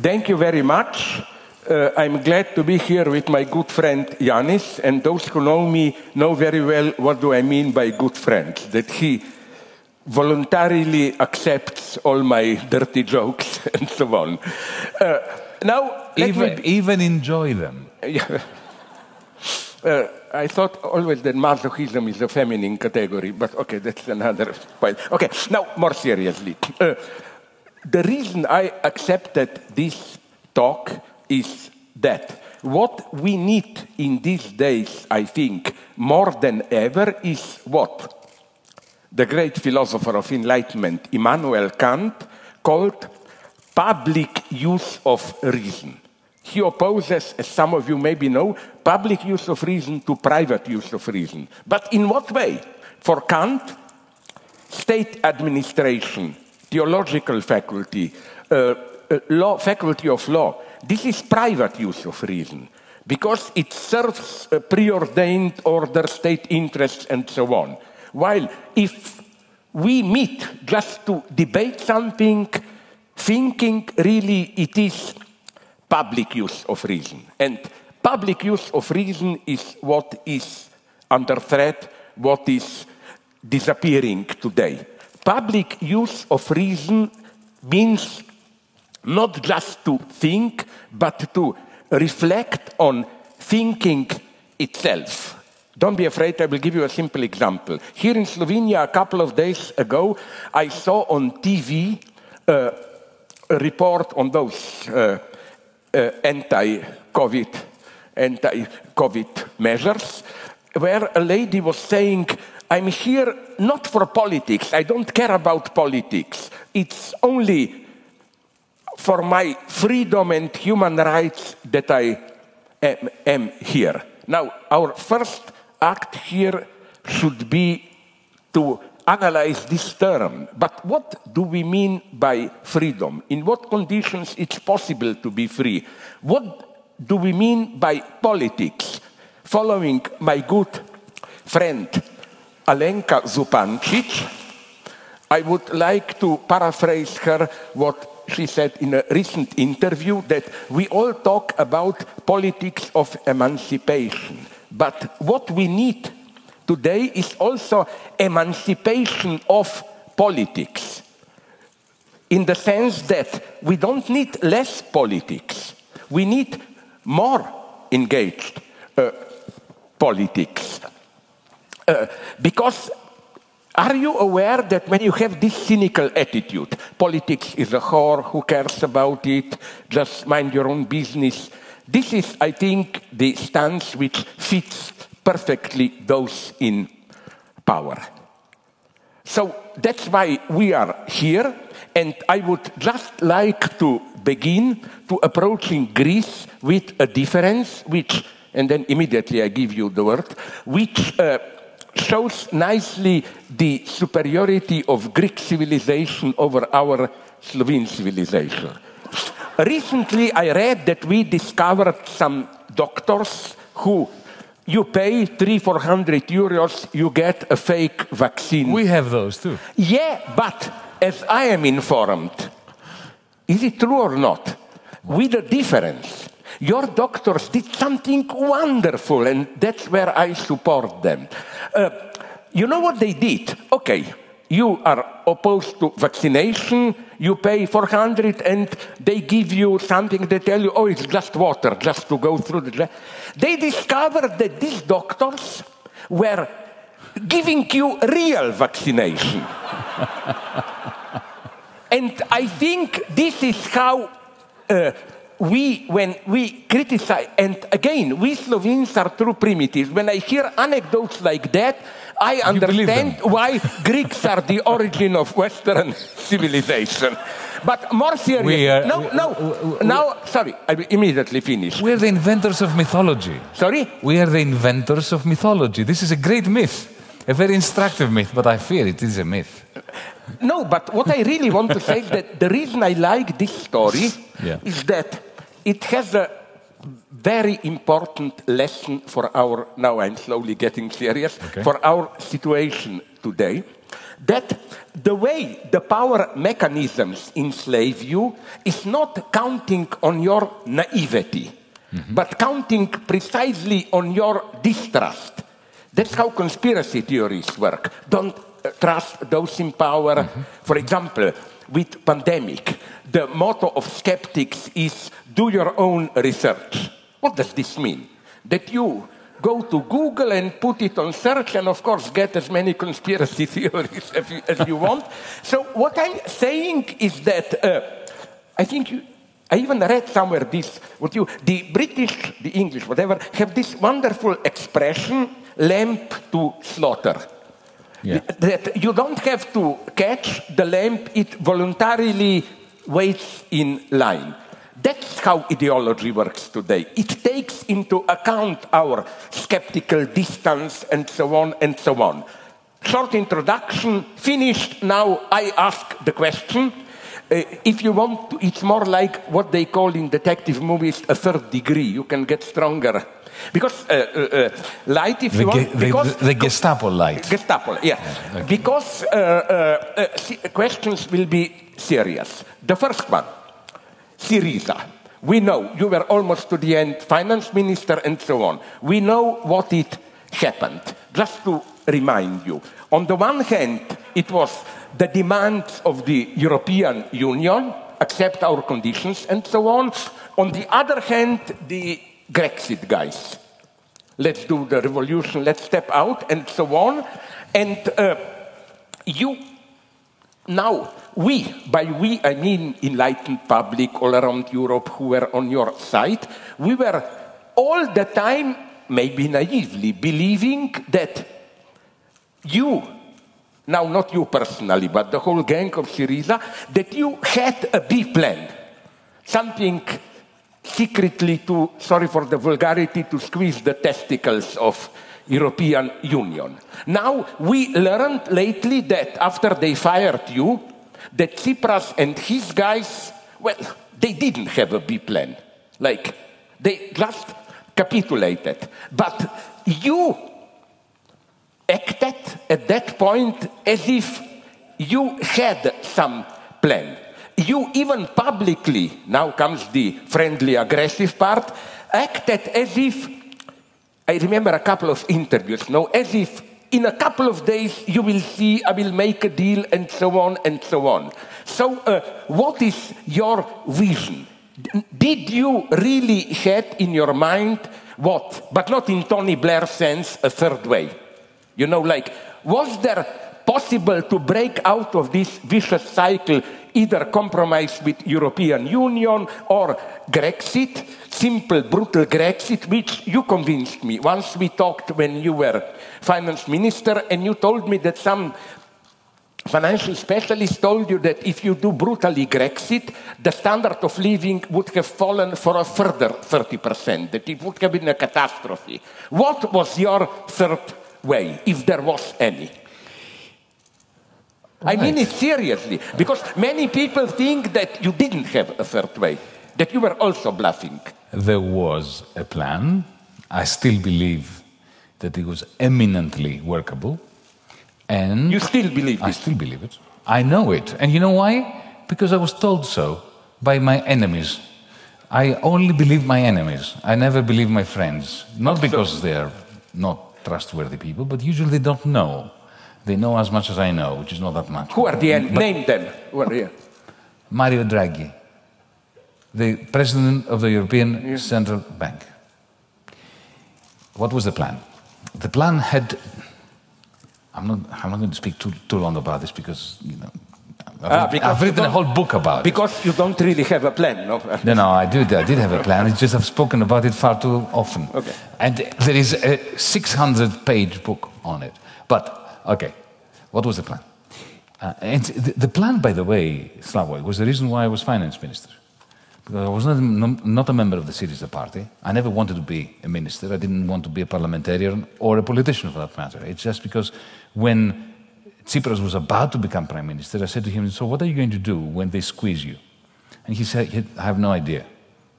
Thank you very much. Uh, I'm glad to be here with my good friend Yanis, and those who know me know very well what do I mean by good friend. That he voluntarily accepts all my dirty jokes and so on. Uh, now, Even, me- even enjoy them. Uh, I thought always that masochism is a feminine category, but okay, that's another point. Okay, now more seriously. The reason I accepted this talk is that what we need in these days, I think, more than ever is what? The great philosopher of enlightenment, Immanuel Kant, called public use of reason. He opposes, as some of you maybe know, public use of reason to private use of reason. But in what way? For Kant, state administration, theological faculty, uh, uh, law, faculty of law, this is private use of reason because it serves a preordained order, state interests, and so on. While if we meet just to debate something, thinking really it is public use of reason. And public use of reason is what is under threat, what is disappearing today. Public use of reason means not just to think, but to reflect on thinking itself. Don't be afraid, I will give you a simple example. Here in Slovenia, a couple of days ago, I saw on TV uh, a report on those uh, uh, anti-COVID, anti-COVID measures, where a lady was saying, "I'm here not for politics. I don't care about politics. It's only for my freedom and human rights that I am, am here." Now, our first act here should be to analyze this term. But what do we mean by freedom? In what conditions it's possible to be free? What do we mean by politics? Following my good friend Alenka Zupancic, I would like to paraphrase her what she said in a recent interview that we all talk about politics of emancipation. But what we need today is also emancipation of politics. In the sense that we don't need less politics, we need more engaged uh, politics. Because are you aware that when you have this cynical attitude, politics is a whore, who cares about it, just mind your own business, this is, I think, the stance which fits perfectly those in power. So that's why we are here, and I would just like to begin to approaching Greece with a difference, which, and then immediately I give you the word, which uh, shows nicely the superiority of Greek civilization over our Slovene civilization. Recently, I read that we discovered some doctors who you pay three, four hundred euros, you get a fake vaccine. We have those too. Yeah, but as I am informed, is it true or not? With a difference. Your doctors did something wonderful, and that's where I support them. Uh, you know what they did? Okay, you are opposed to vaccination, you pay 400, and they give you something, they tell you, oh, it's just water, just to go through the. They discovered that these doctors were giving you real vaccination. and I think this is how uh, we, when we criticize, and again, we Slovenes are true primitives. When I hear anecdotes like that, I understand why Greeks are the origin of Western civilization. But more serious, We no, we- no, we- we- now, sorry, I immediately finish. We're the inventors of mythology. Sorry? We are the inventors of mythology. This is a great myth, a very instructive myth, but I fear it is a myth. No, but what I really want to say is that the reason I like this story Yeah. is that it has a very important lesson for our, now I'm slowly getting serious, Okay. for our situation today. that the way the power mechanisms enslave you is not counting on your naivety, but counting precisely on your distrust. That's how conspiracy theories work. Don't uh, trust those in power. For example, with pandemic, the motto of skeptics is do your own research. What does this mean? That you go to Google and put it on search and of course get as many conspiracy theories as you, as you want. So what I'm saying is that uh, I think you, I even read somewhere this, what you, the British, the English, whatever, have this wonderful expression, lamp to slaughter. Yeah. That you don't have to catch the lamp, it voluntarily waits in line. That's how ideology works today. It takes into account our skeptical distance and so on and so on. Short introduction, finished. Now I ask the question. Uh, if you want, to, it's more like what they call in detective movies a third degree. You can get stronger. Because uh, uh, uh, light, if The, you want, the, because the Gestapo light. Gestapo, yeah. Because uh, uh, uh, questions will be serious. The first one, Syriza. We know you were almost to the end, finance minister and so on. We know what it happened. Just to remind you, on the one hand, it was the demands of the European Union, accept our conditions and so on. On the other hand, the Grexit guys let's do the revolution, let's step out, and so on. And uh, you, now, we, by we I mean enlightened public all around Europe who were on your side, we were all the time, maybe naively, believing that you, now not you personally, but the whole gang of Syriza, that you had a B plan, something secretly to, sorry for the vulgarity, to squeeze the testicles of European Union. Now, we learned lately that after they fired you, that Tsipras and his guys, well, they didn't have a B plan. Like, they just capitulated. But you acted at that point as if you had some plan. You even publicly, now comes the friendly aggressive part, acted as if, I remember a couple of interviews, no, as if in a couple of days you will see, I will make a deal, and so on and so on. So, uh, what is your vision? D- Did you really had in your mind what, but not in Tony Blair sense, a third way? You know, like, was there possible to break out of this vicious cycle, either compromise with European Union or Grexit, simple, brutal Grexit, which you convinced me. Once we talked when you were finance minister, and you told me that some financial specialists told you that if you do brutally Grexit, the standard of living would have fallen for a further 30%, that it would have been a catastrophe. What was your third way, if there was any? I mean it seriously, because many people think that you didn't have a third way, that you were also bluffing. There was a plan. I still believe that it was eminently workable. And You still believe it? I still believe it. I know it. And you know why? Because I was told so by my enemies. I only believe my enemies. I never believe my friends. Not because they're not trustworthy people, but usually they don't know. They know as much as I know, which is not that much. Who are the end? Name them. Who are here? Mario Draghi, the president of the European Central Bank. What was the plan? The plan had. I'm not. I'm not going to speak too, too long about this because you know. I've, Ah, writ- because I've written a whole book about it. Because you don't really have a plan, no? No, no, I did. I did have a plan. It's just I've spoken about it far too often. Okay. And there is a 600-page book on it. But okay, what was the plan? Uh, and the, the plan, by the way, Slavoj, was the reason why I was finance minister. Because I was not, not a member of the Syriza party. I never wanted to be a minister. I didn't want to be a parliamentarian or a politician for that matter. It's just because when Tsipras was about to become prime minister, I said to him, So what are you going to do when they squeeze you? And he said, I have no idea.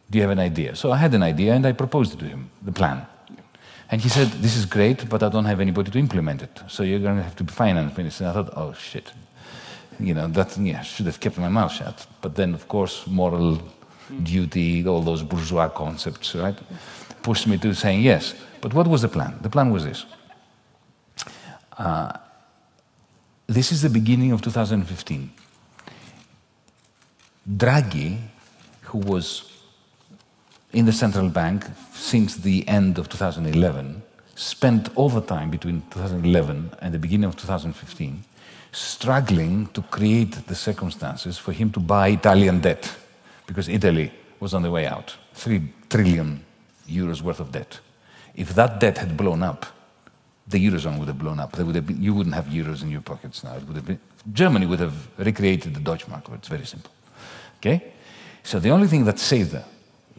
Do you have an idea? So I had an idea and I proposed it to him, the plan. And he said, This is great, but I don't have anybody to implement it. So you're going to have to be finance minister. And I thought, Oh, shit. You know, that yeah, should have kept my mouth shut. But then, of course, moral duty, all those bourgeois concepts, right, pushed me to saying yes. But what was the plan? The plan was this. Uh, this is the beginning of 2015. Draghi, who was in the central bank since the end of 2011, spent overtime between 2011 and the beginning of 2015 struggling to create the circumstances for him to buy Italian debt because Italy was on the way out. Three trillion euros worth of debt. If that debt had blown up, the Eurozone would have blown up. Would have been, you wouldn't have euros in your pockets now. Would have been, Germany would have recreated the Deutsche Mark. It's very simple. Okay? So the only thing that saved the,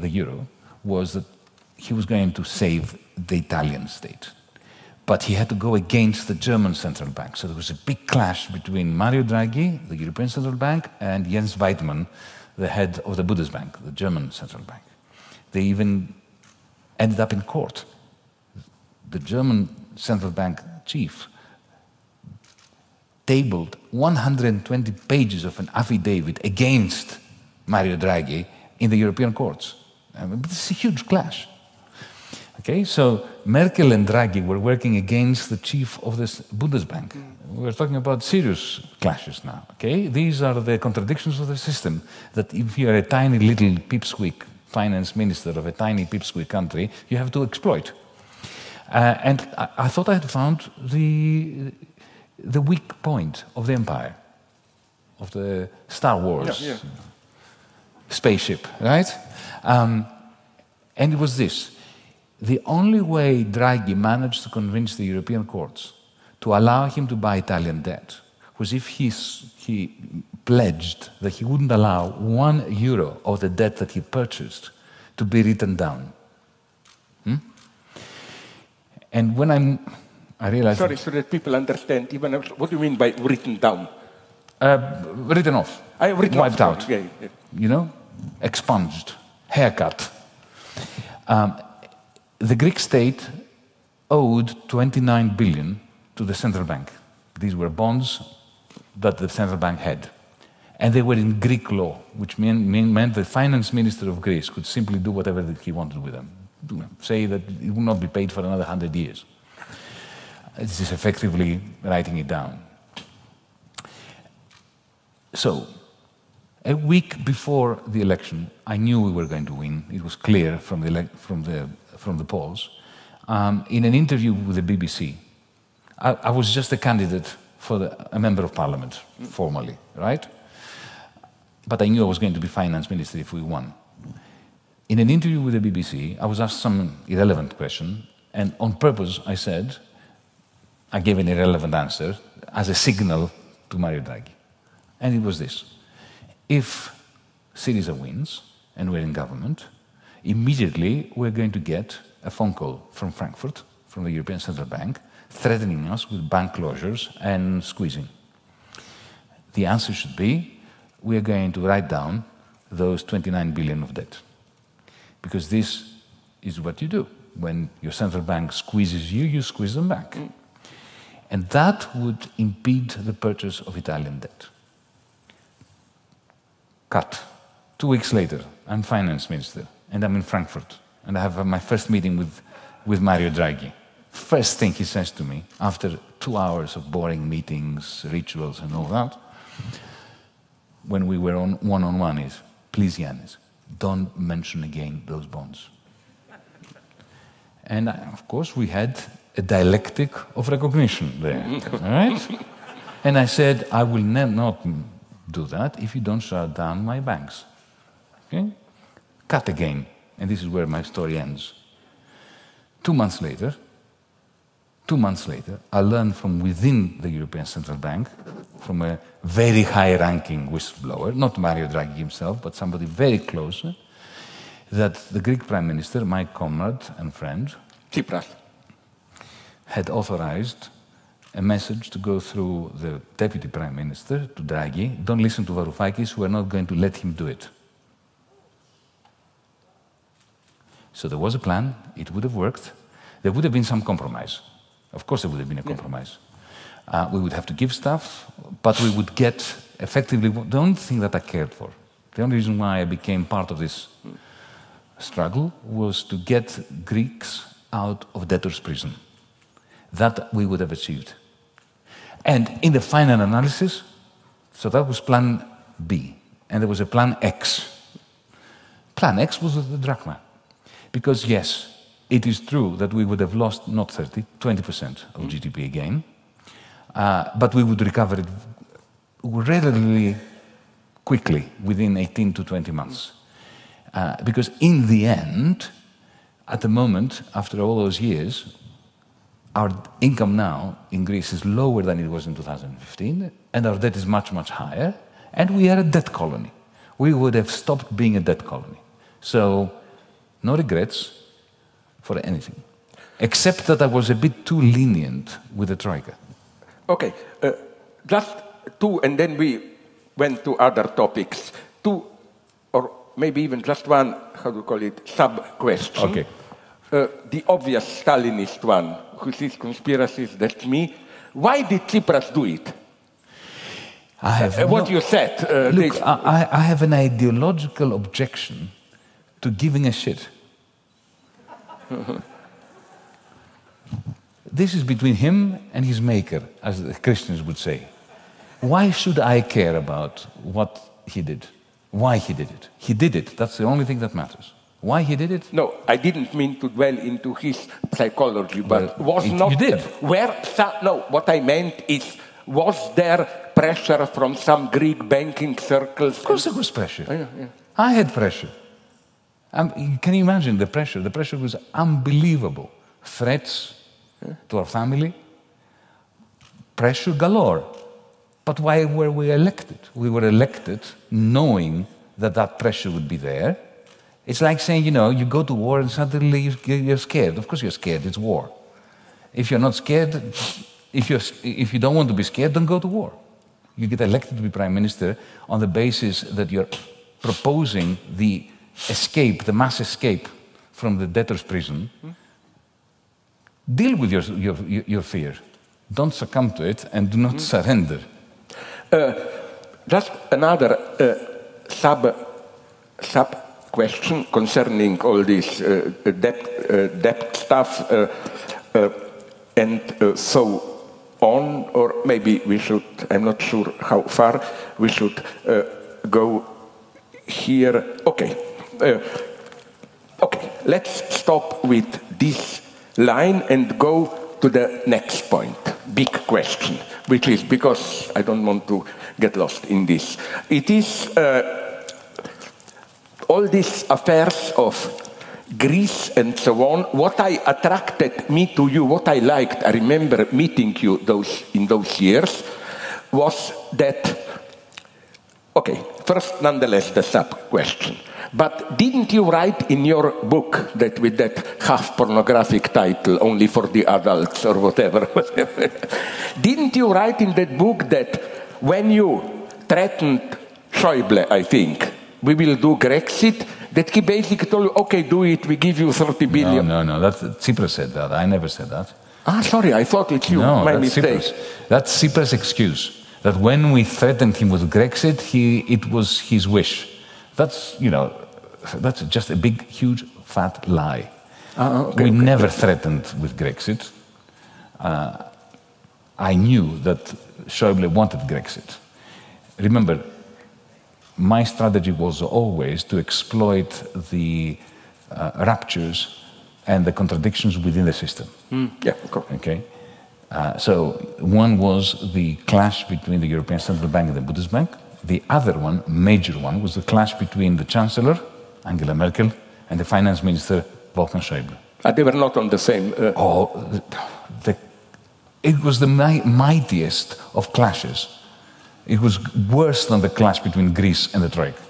the euro was that he was going to save the Italian state. But he had to go against the German central bank. So there was a big clash between Mario Draghi, the European Central Bank, and Jens Weidmann, the head of the Bundesbank, the German central bank. They even ended up in court. The German central bank chief tabled 120 pages of an affidavit against Mario Draghi in the European courts. I mean, it's a huge clash. Okay, so Merkel and Draghi were working against the chief of the Bundesbank. We're talking about serious clashes now. Okay, these are the contradictions of the system. That if you are a tiny little pipsqueak finance minister of a tiny pipsqueak country, you have to exploit. Uh, and I, I, thought I had found the the weak point of the empire, of the Star Wars yeah, yeah. Spaceship, right? Um, and it was this the only way Draghi managed to convince the European courts to allow him to buy Italian debt was if he, he pledged that he wouldn't allow one euro of the debt that he purchased to be written down. Hmm? And when I'm, I realized. Sorry, so that people understand, even what do you mean by written down? Uh, written off. I written wiped off. out. Yeah, yeah. You know, expunged, haircut. Um, the Greek state owed 29 billion to the central bank. These were bonds that the central bank had. And they were in Greek law, which mean, mean, meant the finance minister of Greece could simply do whatever he wanted with them. Say that it would not be paid for another 100 years. This is effectively writing it down. So, a week before the election, I knew we were going to win. It was clear from the, from the from the polls, um, in an interview with the BBC. I, I was just a candidate for the, a member of parliament, formally, right? But I knew I was going to be finance minister if we won. In an interview with the BBC, I was asked some irrelevant question, and on purpose I said, I gave an irrelevant answer as a signal to Mario Draghi. And it was this if Syriza wins and we're in government, immediately we're going to get a phone call from Frankfurt, from the European Central Bank, threatening us with bank closures and squeezing. The answer should be we are going to write down those 29 billion of debt. Because this is what you do. When your central bank squeezes you, you squeeze them back. Mm. And that would impede the purchase of Italian debt. Cut. Two weeks later, I'm finance minister and I'm in Frankfurt, and I have my first meeting with, with Mario Draghi. First thing he says to me, after two hours of boring meetings, rituals, and all that, when we were on one on one, is please, Yanis, don't mention again those bonds. And I, of course, we had a dialectic of recognition there, right? And I said, I will not do that if you don't shut down my banks. Okay? cut again. And this is where my story ends. Two months later, two months later, I learned from within the European Central Bank, from a very high ranking whistleblower, not Mario Draghi himself, but somebody very close, that the Greek Prime Minister, my comrade and friend, Tsipras, had authorized a message to go through the Deputy Prime Minister to Draghi don't listen to Varoufakis, we're not going to let him do it. So there was a plan, it would have worked. There would have been some compromise. Of course, there would have been a compromise. Uh, we would have to give stuff, but we would get effectively the only thing that I cared for. The only reason why I became part of this struggle was to get Greeks out of debtor's prison. That we would have achieved. And in the final analysis, so that was plan B, and there was a plan X. Plan X was the drachma. Because, yes, it is true that we would have lost not 30, 20% of GDP again, uh, but we would recover it relatively quickly within 18 to 20 months. Uh, because in the end, at the moment, after all those years, our income now in Greece is lower than it was in 2015, and our debt is much, much higher, and we are a debt colony. We would have stopped being a debt colony. So, no regrets for anything, except that I was a bit too lenient with the Troika. Okay, uh, just two, and then we went to other topics. Two, or maybe even just one, how do you call it, sub question. Okay. Uh, the obvious Stalinist one, who sees conspiracies, that's me. Why did Tsipras do it? I have Uh, what no- you said. Uh, Look, they- I, I have an ideological objection to giving a shit. this is between him and his maker, as the Christians would say. Why should I care about what he did? Why he did it? He did it. That's the only thing that matters. Why he did it? No, I didn't mean to dwell into his psychology, but Well, was it- not you did. where no, what I meant is was there pressure from some Greek banking circles? Of course, there was pressure. yeah, yeah. I had pressure. Um, can you imagine the pressure? The pressure was unbelievable. Threats to our family, pressure galore. But why were we elected? We were elected knowing that that pressure would be there. It's like saying, you know, you go to war and suddenly you- you're scared. Of course, you're scared. It's war. If you're not scared, if, you're, if you don't want to be scared, don't go to war. You get elected to be prime minister on the basis that you're proposing the escape, the mass escape from the debtor's prison. Deal with your, your, your fear. Don't succumb to it and do not surrender. Just another uh, sub sub question concerning all this uh, debt uh, debt stuff uh, uh, and uh, so on, or maybe we should. I'm not sure how far we should uh, go here. Okay, uh, okay. Let's stop with this line and go to the next point. Big question, which is because I don't want to get lost in this. It is uh, all these affairs of Greece and so on. What I attracted me to you, what I liked, I remember meeting you those in those years, was that Okay, first, nonetheless, the sub question. But didn't you write in your book that with that half pornographic title, only for the adults or whatever? didn't you write in that book that when you threatened Schäuble, I think, we will do Grexit, that he basically told you, okay, do it, we give you 30 No, no, no. That's, Tsipras said that. I never said that. Ah, sorry, I thought it's you, no, my that's mistake. Tsipras. That's Tsipras' excuse. That when we threatened him with Grexit, he, it was his wish. That's, you know, that's just a big, huge, fat lie. Ah, okay, we okay. never threatened with Grexit. Uh, I knew that Schäuble wanted Grexit. Remember, my strategy was always to exploit the uh, ruptures and the contradictions within the system. Yeah, of course. Okay. Uh, so one was the clash between the European Central Bank and the Bundesbank. The other one, major one, was the clash between the Chancellor, Angela Merkel, and the Finance Minister, Wolfgang Schäuble. They were not on the same. Uh, Oh, the, the, it was the mi- mightiest of clashes. It was worse than the clash between Greece and the Troika.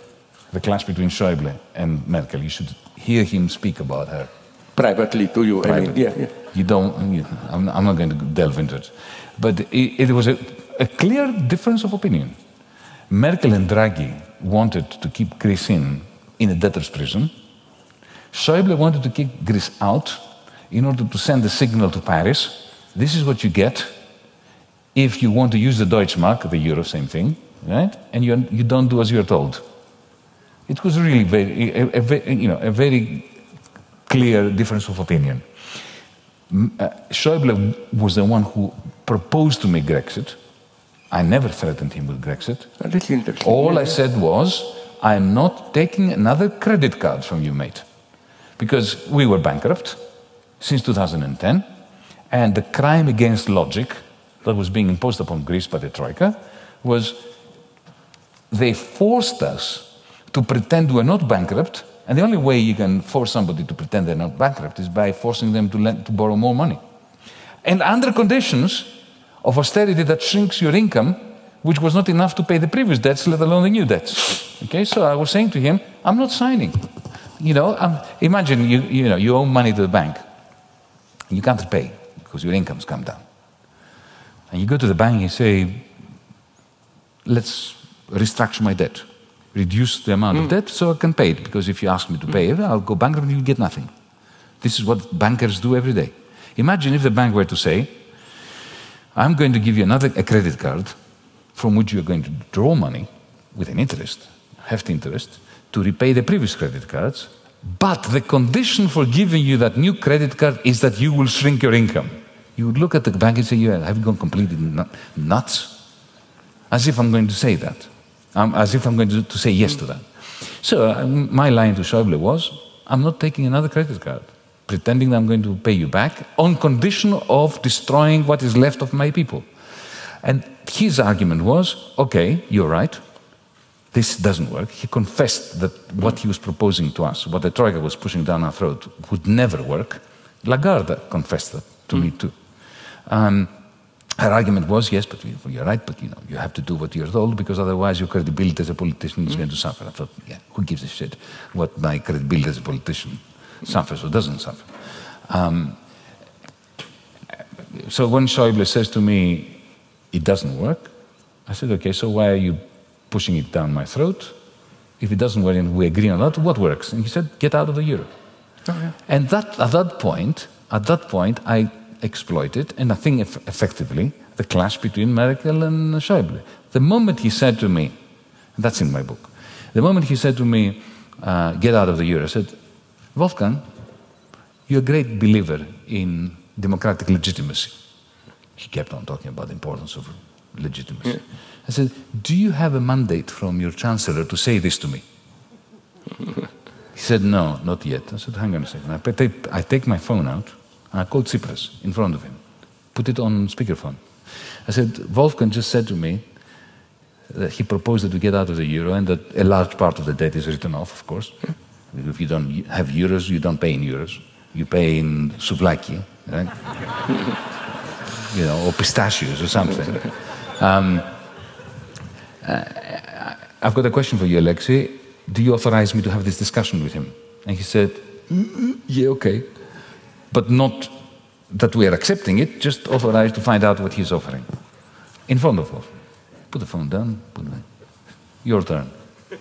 The clash between Schäuble and Merkel. You should hear him speak about her. privately to you. I mean, yeah, yeah. You don't, you, I'm, I'm not going to delve into it, but it, it was a, a clear difference of opinion. Merkel and Draghi wanted to keep Greece in in a debtor's prison. Schäuble wanted to kick Greece out in order to send a signal to Paris. This is what you get if you want to use the Deutschmark, the euro, same thing, right? And you, you don't do as you're told. It was really very, a, a, you know, a very clear difference of opinion. Uh, Schäuble was the one who proposed to make Grexit. I never threatened him with Grexit. All I said was, I'm not taking another credit card from you, mate. Because we were bankrupt since 2010, and the crime against logic that was being imposed upon Greece by the Troika was they forced us to pretend we're not bankrupt, and the only way you can force somebody to pretend they're not bankrupt is by forcing them to, lend, to borrow more money. And under conditions of austerity that shrinks your income, which was not enough to pay the previous debts, let alone the new debts. Okay, so I was saying to him, I'm not signing. You know, um, imagine you, you, know, you owe money to the bank. You can't repay because your income's come down. And you go to the bank and you say, let's restructure my debt, reduce the amount mm. of debt so I can pay it. Because if you ask me to pay it, I'll go bankrupt and you'll get nothing. This is what bankers do every day. Imagine if the bank were to say, I'm going to give you another a credit card from which you're going to draw money with an interest, hefty interest, to repay the previous credit cards. But the condition for giving you that new credit card is that you will shrink your income. You would look at the bank and say, "You have gone completely nuts," as if I'm going to say that, um, as if I'm going to, to say yes to that. So uh, my line to Schäuble was, "I'm not taking another credit card, pretending that I'm going to pay you back on condition of destroying what is left of my people." And his argument was, "Okay, you're right. This doesn't work." He confessed that what he was proposing to us, what the Troika was pushing down our throat, would never work. Lagarde confessed that to mm. me too. Um, her argument was, yes, but you're right, but you know, you have to do what you're told because otherwise your credibility as a politician is mm. going to suffer. I thought, yeah, who gives a shit what my credibility as a politician suffers or doesn't suffer? Um, so when Schäuble says to me, it doesn't work, I said, okay, so why are you pushing it down my throat? If it doesn't work and we agree on that, what works? And he said, get out of the euro. Oh, yeah. And that, at that point, at that point, I exploited, and I think effectively, the clash between Merkel and Schäuble. The moment he said to me, that's in my book, the moment he said to me, uh, get out of the euro, I said, Wolfgang, you're a great believer in democratic legitimacy. He kept on talking about the importance of legitimacy. Yeah. I said, do you have a mandate from your chancellor to say this to me? he said, no, not yet. I said, hang on a second. I take, I take my phone out I called Tsipras in front of him, put it on speakerphone. I said, Wolfgang just said to me that he proposed that we get out of the euro and that a large part of the debt is written off, of course. If you don't have euros, you don't pay in euros. You pay in souvlaki, right? you know, or pistachios or something. Um, uh, I've got a question for you, Alexei. Do you authorize me to have this discussion with him? And he said, mm yeah, okay but not that we are accepting it, just authorized to find out what he's offering. In front of us. Put the phone down. Put the, your turn. He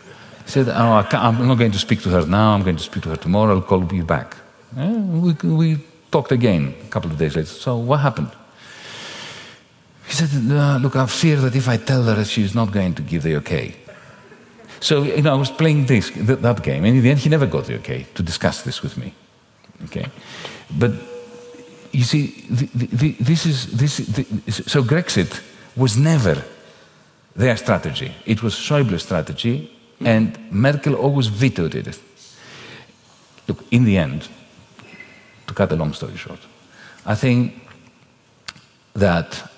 said, oh, I am not going to speak to her now. I'm going to speak to her tomorrow. I'll call you back. Eh, we, we, talked again a couple of days later. So what happened? He said, no, look, I fear that if I tell her she's not going to give the okay. So, you know, I was playing this, that game, and in the end, he never got the okay to discuss this with me. Okay? But you see, the, the, this is, this, the, so Grexit was never their strategy. It was Schäuble's strategy, and Merkel always vetoed it. Look, in the end, to cut a long story short, I think that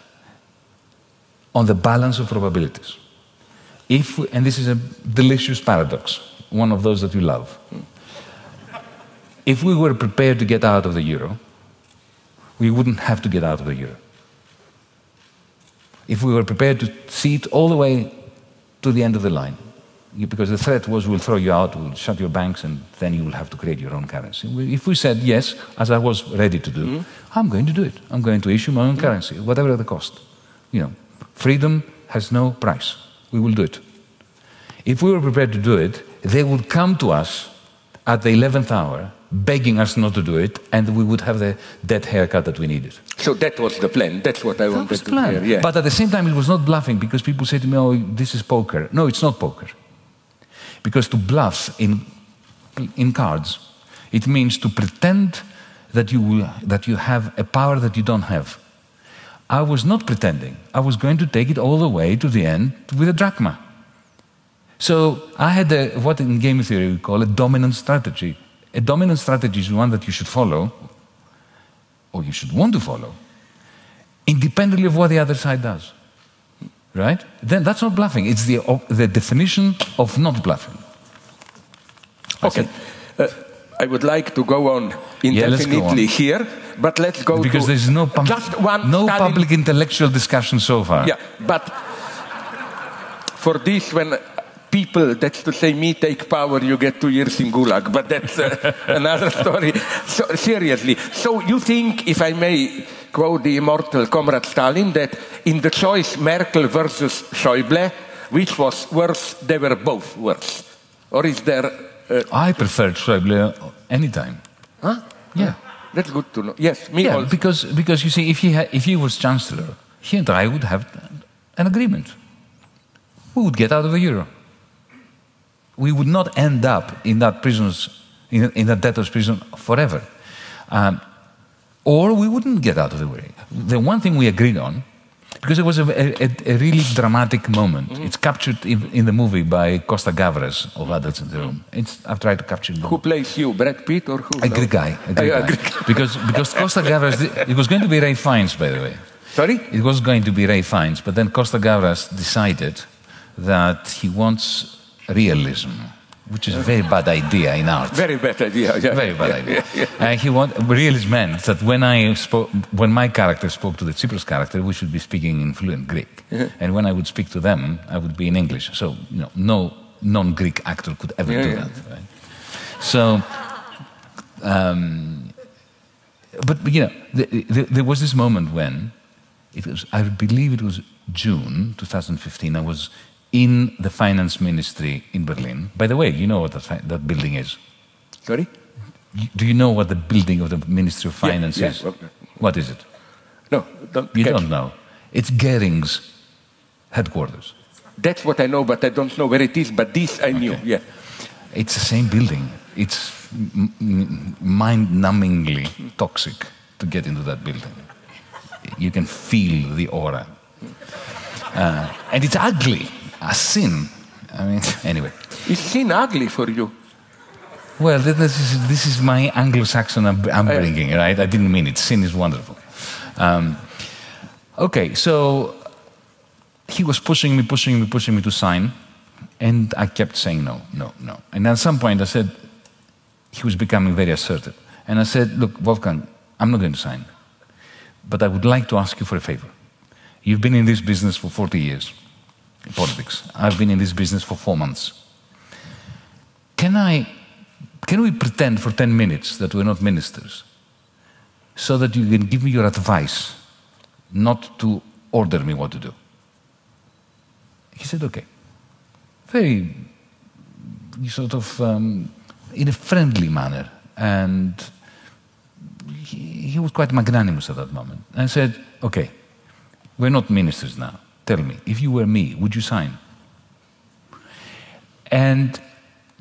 on the balance of probabilities, if we, and this is a delicious paradox, one of those that you love if we were prepared to get out of the euro, we wouldn't have to get out of the euro. If we were prepared to see it all the way to the end of the line, because the threat was we'll throw you out, we'll shut your banks, and then you will have to create your own currency. If we said yes, as I was ready to do, mm. I'm going to do it. I'm going to issue my own mm. currency, whatever the cost. You know, freedom has no price. We will do it. If we were prepared to do it, they would come to us at the 11th hour, begging us not to do it, and we would have the debt haircut that we needed. So that was the plan. That's what I That wanted was to the plan. hear. Yeah. But at the same time, it was not bluffing because people say to me, oh, this is poker. No, it's not poker. Because to bluff in, in cards, it means to pretend that you, that you have a power that you don't have. I was not pretending. I was going to take it all the way to the end with a drachma. So I had a, what in game theory we call a dominant strategy. A dominant strategy is one that you should follow, or you should want to follow, independently of what the other side does. Right? Then that's not bluffing. It's the, the definition of not bluffing. Okay. Uh, I would like to go on Yeah, go indefinitely on. here, but let's go because there's no, pub- just one no Stalin- public intellectual discussion so far. Yeah, but for this, when people, that's to say, me take power, you get two years in Gulag. But that's uh, another story. So, seriously, so you think, if I may quote the immortal Comrade Stalin, that in the choice Merkel versus Schäuble, which was worse, they were both worse, or is there? Uh, I preferred Schäuble anytime. huh? Yeah. That's good to know. Yes, me Yeah, also. because, because you see, if he, ha- if he was chancellor, he and I would have an agreement. We would get out of the euro. We would not end up in that prisons, in, in that debtor's prison forever. Um, or we wouldn't get out of the way. The one thing we agreed on, because it was a, a, a really dramatic moment. It's captured in, in the movie by Costa Gavras of Adults in the Room. It's, I've tried to capture it. Who plays you, Brad Pitt or who? A No. Greek guy. A Greek guy. Greek- Because, because Costa Gavras, it was going to be Ralph Fiennes, by the way. Sorry? It was going to be Ralph Fiennes, but then Costa Gavras decided that he wants realism, which is a very bad idea in art. Very bad idea. Yeah. Very bad Yeah, idea. yeah, yeah. And he want realism meant that when I spoke, when my character spoke to the Tsipras character, we should be speaking in fluent Greek, and when I would speak to them, I would be in English. So you know, no non-Greek actor could ever do that. Right? So, um, but you know, the, the, there was this moment when it was, I believe it was June 2015. I was in the finance ministry in Berlin. By the way, you know what that, that building is. Sorry? Do you know what the building of the Ministry of Finance yeah, is? okay. What is it? No, don't. You catch- don't know. It's Goering's headquarters. That's what I know, but I don't know where it is. But this I knew. Yeah. It's the same building. It's m- m- mind-numbingly toxic to get into that building. You can feel the aura, uh, and it's ugly, a sin. I mean, anyway. Is sin ugly for you? Well, this is, this is my Anglo-Saxon I'm, I'm bringing, right? I didn't mean it. Sin is wonderful. Um, okay, so he was pushing me, pushing me, pushing me to sign, and I kept saying no, no, no. And at some point, I said he was becoming very assertive, and I said, "Look, Wolfgang, I'm not going to sign, but I would like to ask you for a favor. You've been in this business for 40 years, politics. I've been in this business for four months. Can I can we pretend for 10 minutes that we're not ministers so that you can give me your advice, not to order me what to do? He said, okay. Very sort of um, in a friendly manner. And he, he was quite magnanimous at that moment. And said, okay, we're not ministers now. Tell me, if you were me, would you sign? And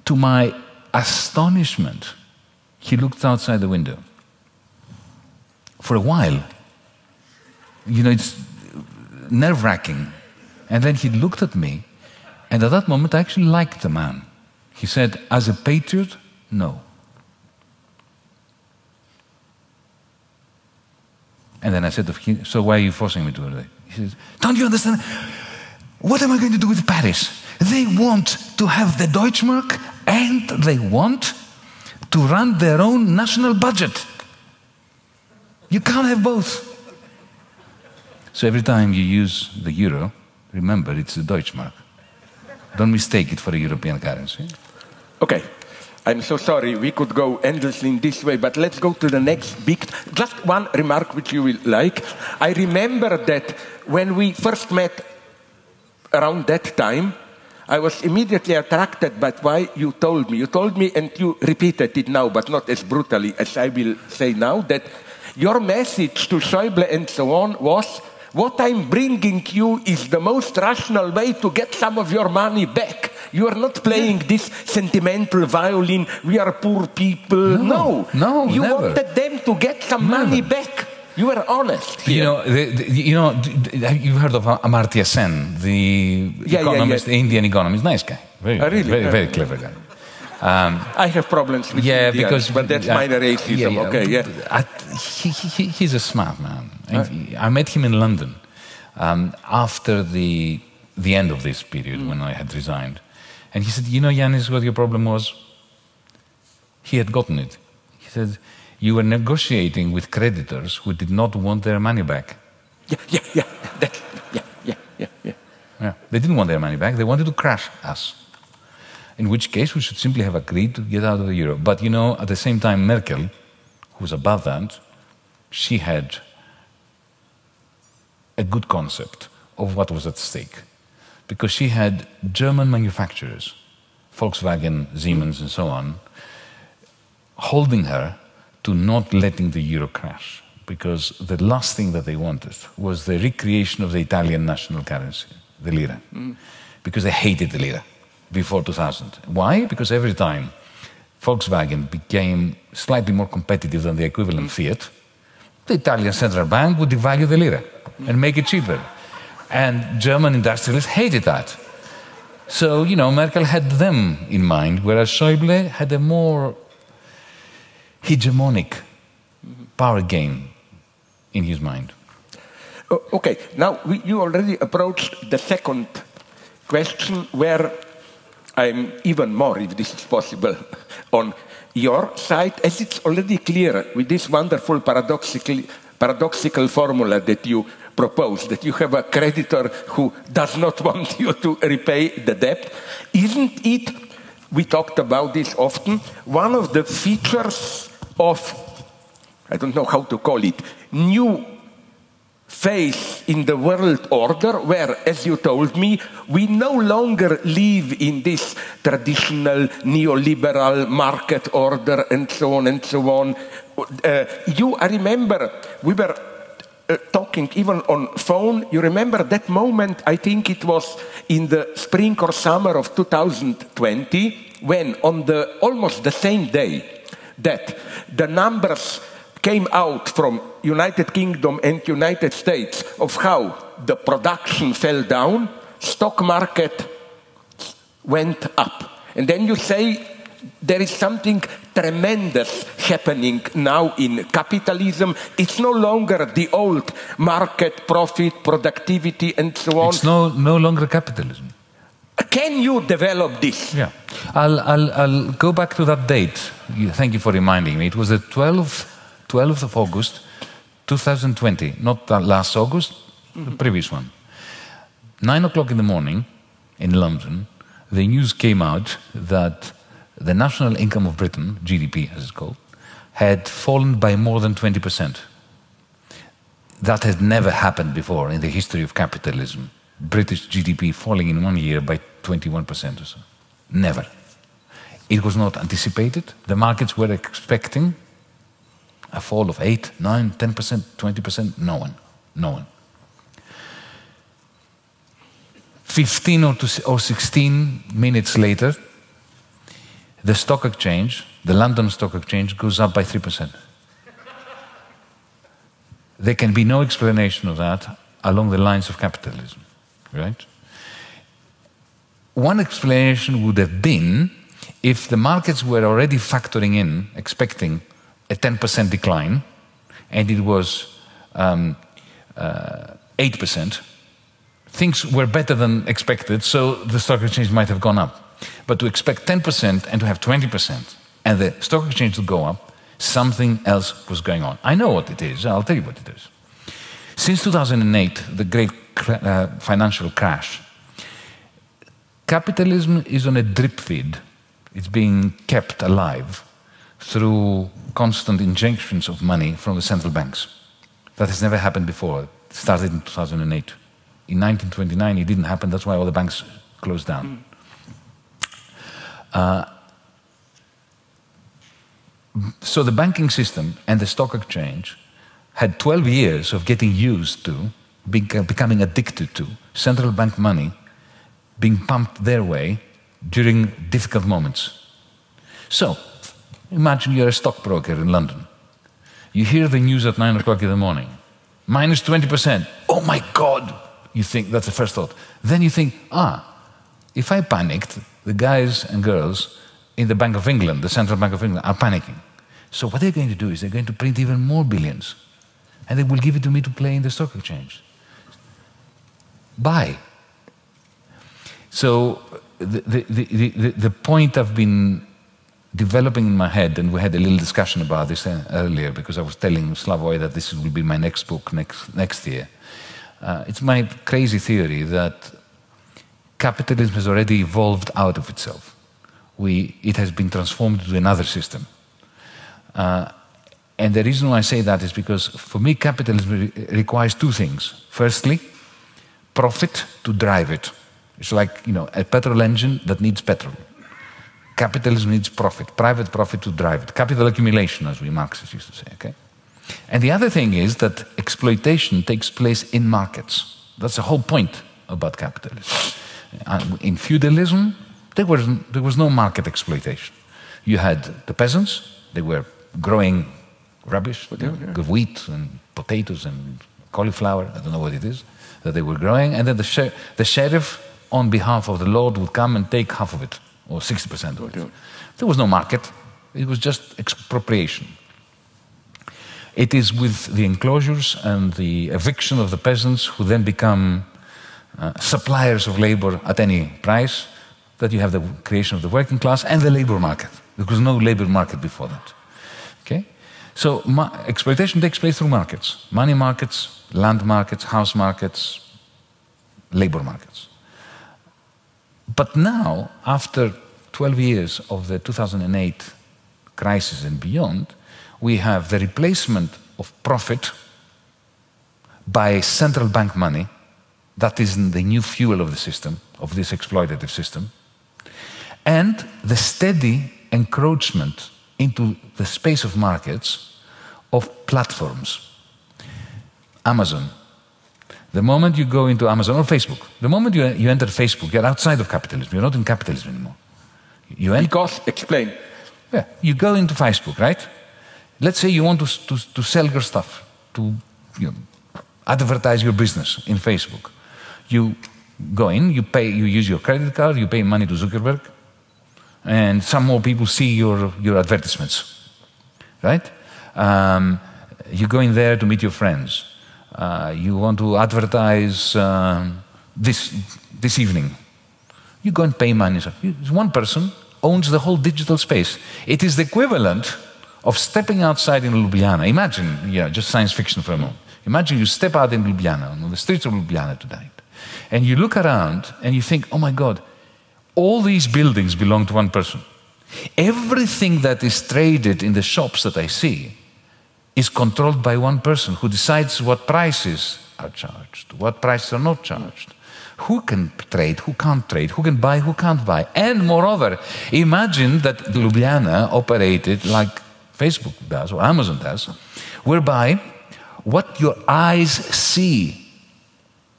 to my astonishment, he looked outside the window. For a while, you know, it's nerve wracking. And then he looked at me, and at that moment, I actually liked the man. He said, As a patriot, no. And then I said, So why are you forcing me to do it? He says, Don't you understand? What am I going to do with Paris? They want to have the Deutschmark and they want to run their own national budget. You can't have both. So every time you use the euro, remember it's the Deutschmark. Don't mistake it for a European currency. Okay. I'm so sorry. We could go endlessly in this way, but let's go to the next big. Just one remark which you will like. I remember that when we first met around that time, I was immediately attracted by why you told me. You told me, and you repeated it now, but not as brutally as I will say now, that your message to Schäuble and so on was what I'm bringing you is the most rational way to get some of your money back. You are not playing this sentimental violin, we are poor people. No, no, You never. wanted them to get some money back. You were honest. Here. You know, the, the, you know, have heard of Amartya Sen, the Yeah, yeah, economist, yeah. the Indian economist? Nice guy, very, Oh, really? very, very clever guy. I have problems with Yeah, Indians, because but that's uh, minor racism. okay, yeah. I, he, he, he's a smart man. And I met him in London um, after the the end of this period Mm. when I had resigned, and he said, "You know, Yanis, what your problem was? He had gotten it. He said." You were negotiating with creditors who did not want their money back. Yeah, yeah, yeah. That, yeah, yeah, yeah, yeah. Yeah. They didn't want their money back. They wanted to crash us. In which case, we should simply have agreed to get out of the euro. But you know, at the same time, Merkel, who was above that, she had a good concept of what was at stake. Because she had German manufacturers, Volkswagen, Siemens, and so on, holding her to not letting the euro crash. Because the last thing that they wanted was the recreation of the Italian national currency, the lira. Mm. Because they hated the lira before 2000. Why? Because every time Volkswagen became slightly more competitive than the equivalent mm. Fiat, the Italian central bank would devalue the lira mm. and make it cheaper. And German industrialists hated that. So, you know, Merkel had them in mind, whereas Schäuble had a more hegemonic power game in his mind. Okay, now we, you already approached the second question where I'm even more, if this is possible, on your side, as it's already clear with this wonderful paradoxical, paradoxical formula that you propose, that you have a creditor who does not want you to repay the debt. Isn't it, we talked about this often, one of the features of, I don't know how to call it, new phase in the world order where, as you told me, we no longer live in this traditional neoliberal market order and so on and so on. Uh, you, I remember, we were uh, talking even on phone. You remember that moment? I think it was in the spring or summer of 2020 when, on the almost the same day that the numbers came out from United Kingdom and United States of how the production fell down, stock market went up. And then you say there is something tremendous happening now in capitalism. It's no longer the old market, profit, productivity, and so on. It's no, no longer capitalism. Can you develop this? Yeah. I'll, I'll, I'll go back to that date. Thank you for reminding me. It was the 12th, 12th of August, 2020, not the last August, the mm-hmm. previous one. Nine o'clock in the morning in London, the news came out that the national income of Britain, GDP as it's called, had fallen by more than 20%. That had never happened before in the history of capitalism. British GDP falling in one year by 21% or so. Never. It was not anticipated. The markets were expecting a fall of 8, 9, 10%, 20%. No one. No one. 15 or, or 16 minutes later, the stock exchange, the London Stock Exchange, goes up by 3%. There can be no explanation of that along the lines of capitalism, right? One explanation would have been if the markets were already factoring in, expecting a 10% decline, and it was um, uh, 8%, things were better than expected, so the stock exchange might have gone up. But to expect 10% and to have 20% and the stock exchange to go up, something else was going on. I know what it is, I'll tell you what it is. Since 2008, the great uh, financial crash, capitalism is on a drip feed. It's being kept alive through constant injections of money from the central banks. That has never happened before. It started in 2008. In 1929, it didn't happen. That's why all the banks closed down. so the banking system and the stock exchange had 12 years of getting used to, becoming addicted to central bank money being pumped their way during difficult moments. So, imagine you're a stockbroker in London. You hear the news at 9 o'clock in the morning minus 20%. Oh my God! You think that's the first thought. Then you think, ah, if I panicked, the guys and girls in the Bank of England, the Central Bank of England, are panicking. So what they're going to do is they're going to print even more billions. And they will give it to me to play in the stock exchange. Buy. So the, the, the, the, the point I've been developing in my head, and we had a little discussion about this uh, earlier because I was telling Slavoj that this will be my next book next, next year. Uh, it's my crazy theory that capitalism has already evolved out of itself. We, it has been transformed into another system. Uh, and the reason why I say that is because for me, capitalism re requires two things. Firstly, profit to drive it. It's like you know a petrol engine that needs petrol. Capitalism needs profit, private profit to drive it. Capital accumulation, as we Marxists used to say. Okay. And the other thing is that exploitation takes place in markets. That's the whole point about capitalism. In feudalism, there was, there was no market exploitation. You had the peasants, they were growing rubbish, yeah, yeah. wheat and potatoes and cauliflower, I don't know what it is, that they were growing, and then the, sher the sheriff, on behalf of the Lord, would come and take half of it, or 60% of it. There was no market, it was just expropriation. It is with the enclosures and the eviction of the peasants who then become uh, suppliers of labor at any price that you have the creation of the working class and the labor market. There was no labor market before that. So exploitation takes place through markets money markets, land markets, house markets, labor markets. But now, after 12 years of the 2008 crisis and beyond, we have the replacement of profit by central bank money. That is the new fuel of the system, of this exploitative system. And the steady encroachment into the space of markets of platforms. Amazon. The moment you go into Amazon or Facebook, the moment you, you enter Facebook, you're outside of capitalism. You're not in capitalism anymore. You enter, because, explain. Yeah, you go into Facebook, right? Let's say you want to, to, to sell your stuff, to you know, advertise your business in Facebook. You go in, you pay, you use your credit card, you pay money to Zuckerberg, and some more people see your, your advertisements, right? Um, you go in there to meet your friends. Uh, you want to advertise uh, this, this evening. You go and pay money. One person owns the whole digital space. It is the equivalent of stepping outside in Ljubljana. Imagine, yeah, just science fiction for a moment. Imagine you step out in Ljubljana, on the streets of Ljubljana tonight, and you look around and you think, oh my God, all these buildings belong to one person. Everything that is traded in the shops that I see is controlled by one person who decides what prices are charged, what prices are not charged. Who can trade, who can't trade, who can buy, who can't buy. And moreover, imagine that Ljubljana operated like Facebook does or Amazon does, whereby what your eyes see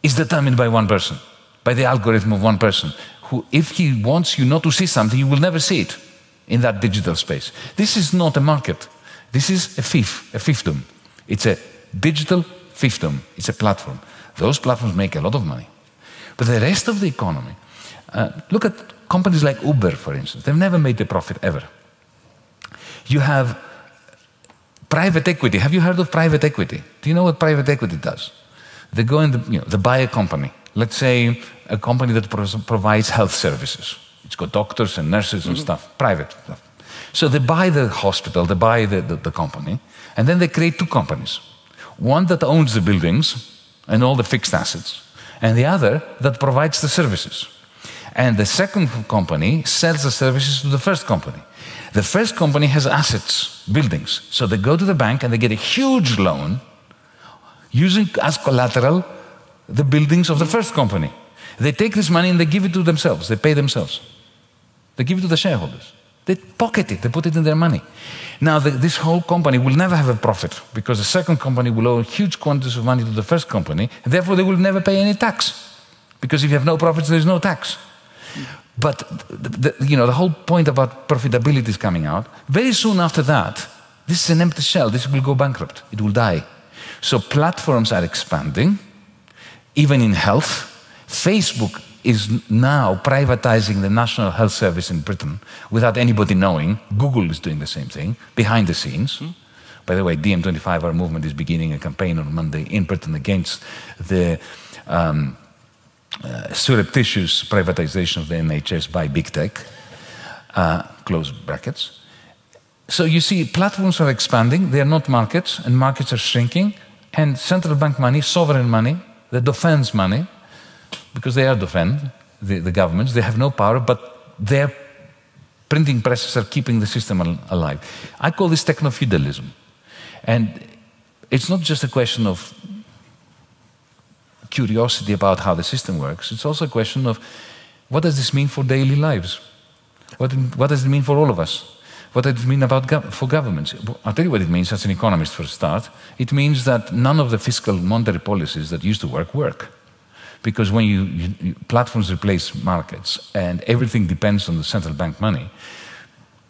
is determined by one person, by the algorithm of one person who, if he wants you not to see something, you will never see it in that digital space. This is not a market. This is a fief, a fiefdom. It's a digital fiefdom. It's a platform. Those platforms make a lot of money. But the rest of the economy, uh, look at companies like Uber, for instance. They've never made a profit ever. You have private equity. Have you heard of private equity? Do you know what private equity does? They go and you know, they buy a company. Let's say a company that provides health services. It's got doctors and nurses and mm -hmm. stuff, private stuff. So they buy the hospital, they buy the, the, the company, and then they create two companies. One that owns the buildings and all the fixed assets, and the other that provides the services. And the second company sells the services to the first company. The first company has assets, buildings. So they go to the bank and they get a huge loan using as collateral the buildings of the first company. They take this money and they give it to themselves, they pay themselves. They give it to the shareholders. They pocket it, they put it in their money. Now, the, this whole company will never have a profit because the second company will owe huge quantities of money to the first company, and therefore they will never pay any tax. Because if you have no profits, there's no tax. But the, the, you know, the whole point about profitability is coming out. Very soon after that, this is an empty shell. This will go bankrupt. It will die. So platforms are expanding, even in health. Facebook is now privatizing the National Health Service in Britain without anybody knowing. Google is doing the same thing behind the scenes. Mm. By the way, DiEM25, our movement, is beginning a campaign on Monday in Britain against the um, uh, surreptitious privatization of the NHS by big tech, uh, close brackets. So you see, platforms are expanding, they are not markets, and markets are shrinking, and central bank money, sovereign money, the defense money, because they are defend the, the governments, they have no power, but their printing presses are keeping the system al alive. I call this techno feudalism. And it's not just a question of curiosity about how the system works, it's also a question of what does this mean for daily lives? What, what does it mean for all of us? What does it mean about gov for governments? I'll tell you what it means as an economist for a start. It means that none of the fiscal monetary policies that used to work work. Because when you, you, platforms replace markets and everything depends on the central bank money,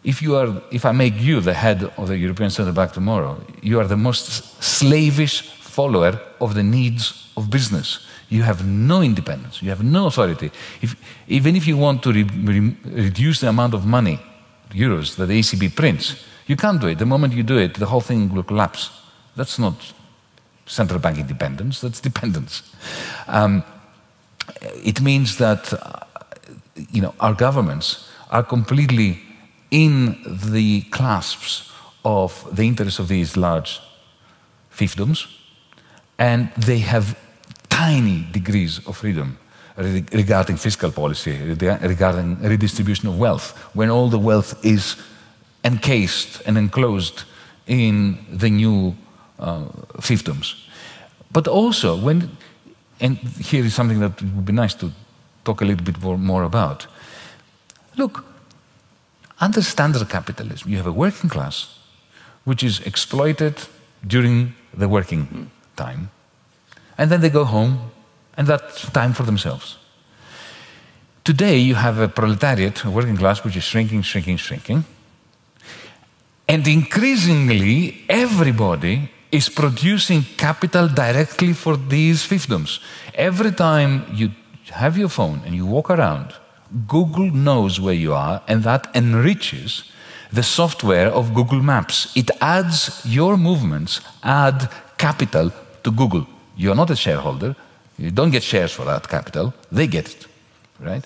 if you are, if I make you the head of the European Central Bank tomorrow, you are the most slavish follower of the needs of business. You have no independence. You have no authority. If, even if you want to re, re, reduce the amount of money, euros, that the ECB prints, you can't do it. The moment you do it, the whole thing will collapse. That's not central bank independence, that's dependence. Um, it means that uh, you know, our governments are completely in the clasps of the interests of these large fiefdoms, and they have tiny degrees of freedom regarding fiscal policy, regarding redistribution of wealth, when all the wealth is encased and enclosed in the new uh, fiefdoms. But also, when, and here is something that would be nice to talk a little bit more, more about. Look, under standard capitalism, you have a working class which is exploited during the working time, and then they go home, and that's time for themselves. Today, you have a proletariat, a working class, which is shrinking, shrinking, shrinking. And increasingly, everybody is producing capital directly for these fiefdoms. Every time you have your phone and you walk around, Google knows where you are, and that enriches the software of Google Maps. It adds your movements, add capital to Google. You're not a shareholder. You don't get shares for that capital. They get it, right?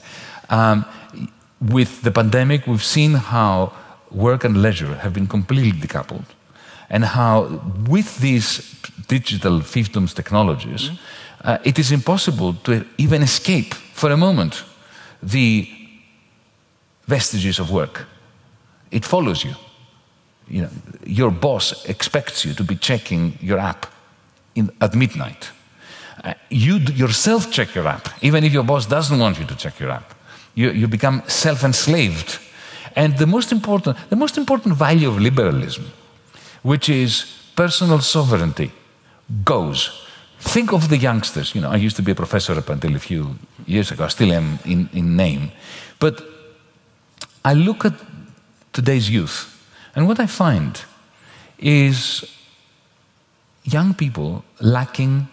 Um, with the pandemic, we've seen how work and leisure have been completely decoupled, and how with these digital fiefdoms technologies, mm -hmm. uh, it is impossible to even escape for a moment the vestiges of work. It follows you. You know, your boss expects you to be checking your app in, at midnight. You yourself check your app, even if your boss doesn't want you to check your app. You, you become self-enslaved. And the most important, the most important value of liberalism, which is personal sovereignty, goes. Think of the youngsters. You know, I used to be a professor up until a few years ago. I still am in, in name. But I look at today's youth, and what I find is young people lacking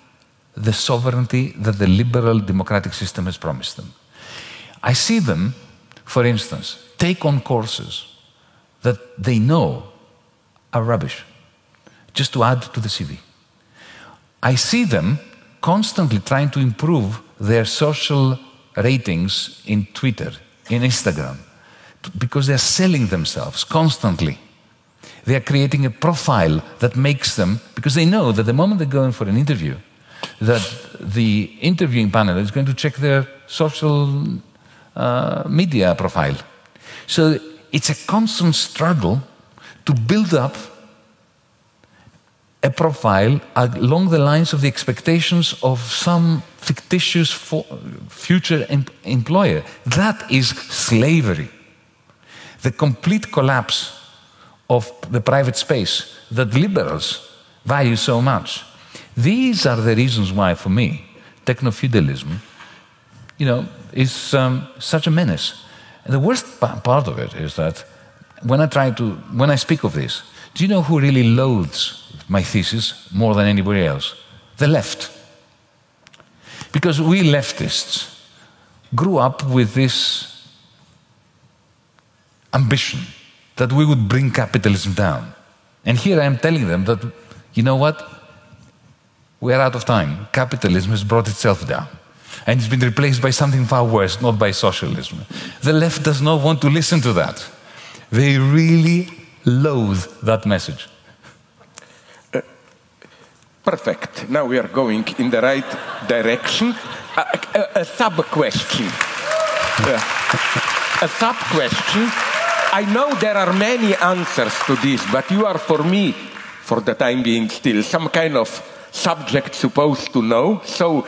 the sovereignty that the liberal democratic system has promised them. I see them, for instance, take on courses that they know are rubbish, just to add to the CV. I see them constantly trying to improve their social ratings in Twitter, in Instagram, because they're selling themselves constantly. They are creating a profile that makes them, because they know that the moment they go in for an interview, that the interviewing panel is going to check their social uh, media profile. So it's a constant struggle to build up a profile along the lines of the expectations of some fictitious future em employer. That is slavery. the complete collapse of the private space that liberals value so much. These are the reasons why, for me, techno-feudalism, you know, is um, such a menace. And the worst part of it is that when I try to, when I speak of this, do you know who really loathes my thesis more than anybody else? The left. Because we leftists grew up with this ambition that we would bring capitalism down. And here I am telling them that, you know what? We are out of time. Capitalism has brought itself down. And it's been replaced by something far worse, not by socialism. The left does not want to listen to that. They really loathe that message. Perfect. Now we are going in the right direction. A, a, a sub question. Uh, a sub question. I know there are many answers to this, but you are, for me, for the time being, still some kind of subject supposed to know. So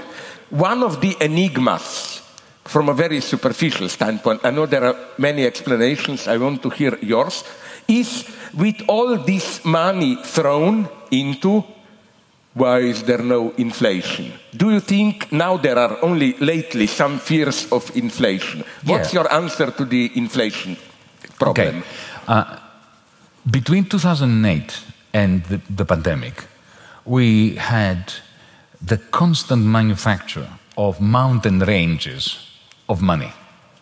one of the enigmas from a very superficial standpoint, I know there are many explanations, I want to hear yours, is with all this money thrown into why is there no inflation? Do you think now there are only lately some fears of inflation? What's yeah. your answer to the inflation problem? Okay. Uh, between 2008 and the, the pandemic, we had the constant manufacture of mountain ranges of money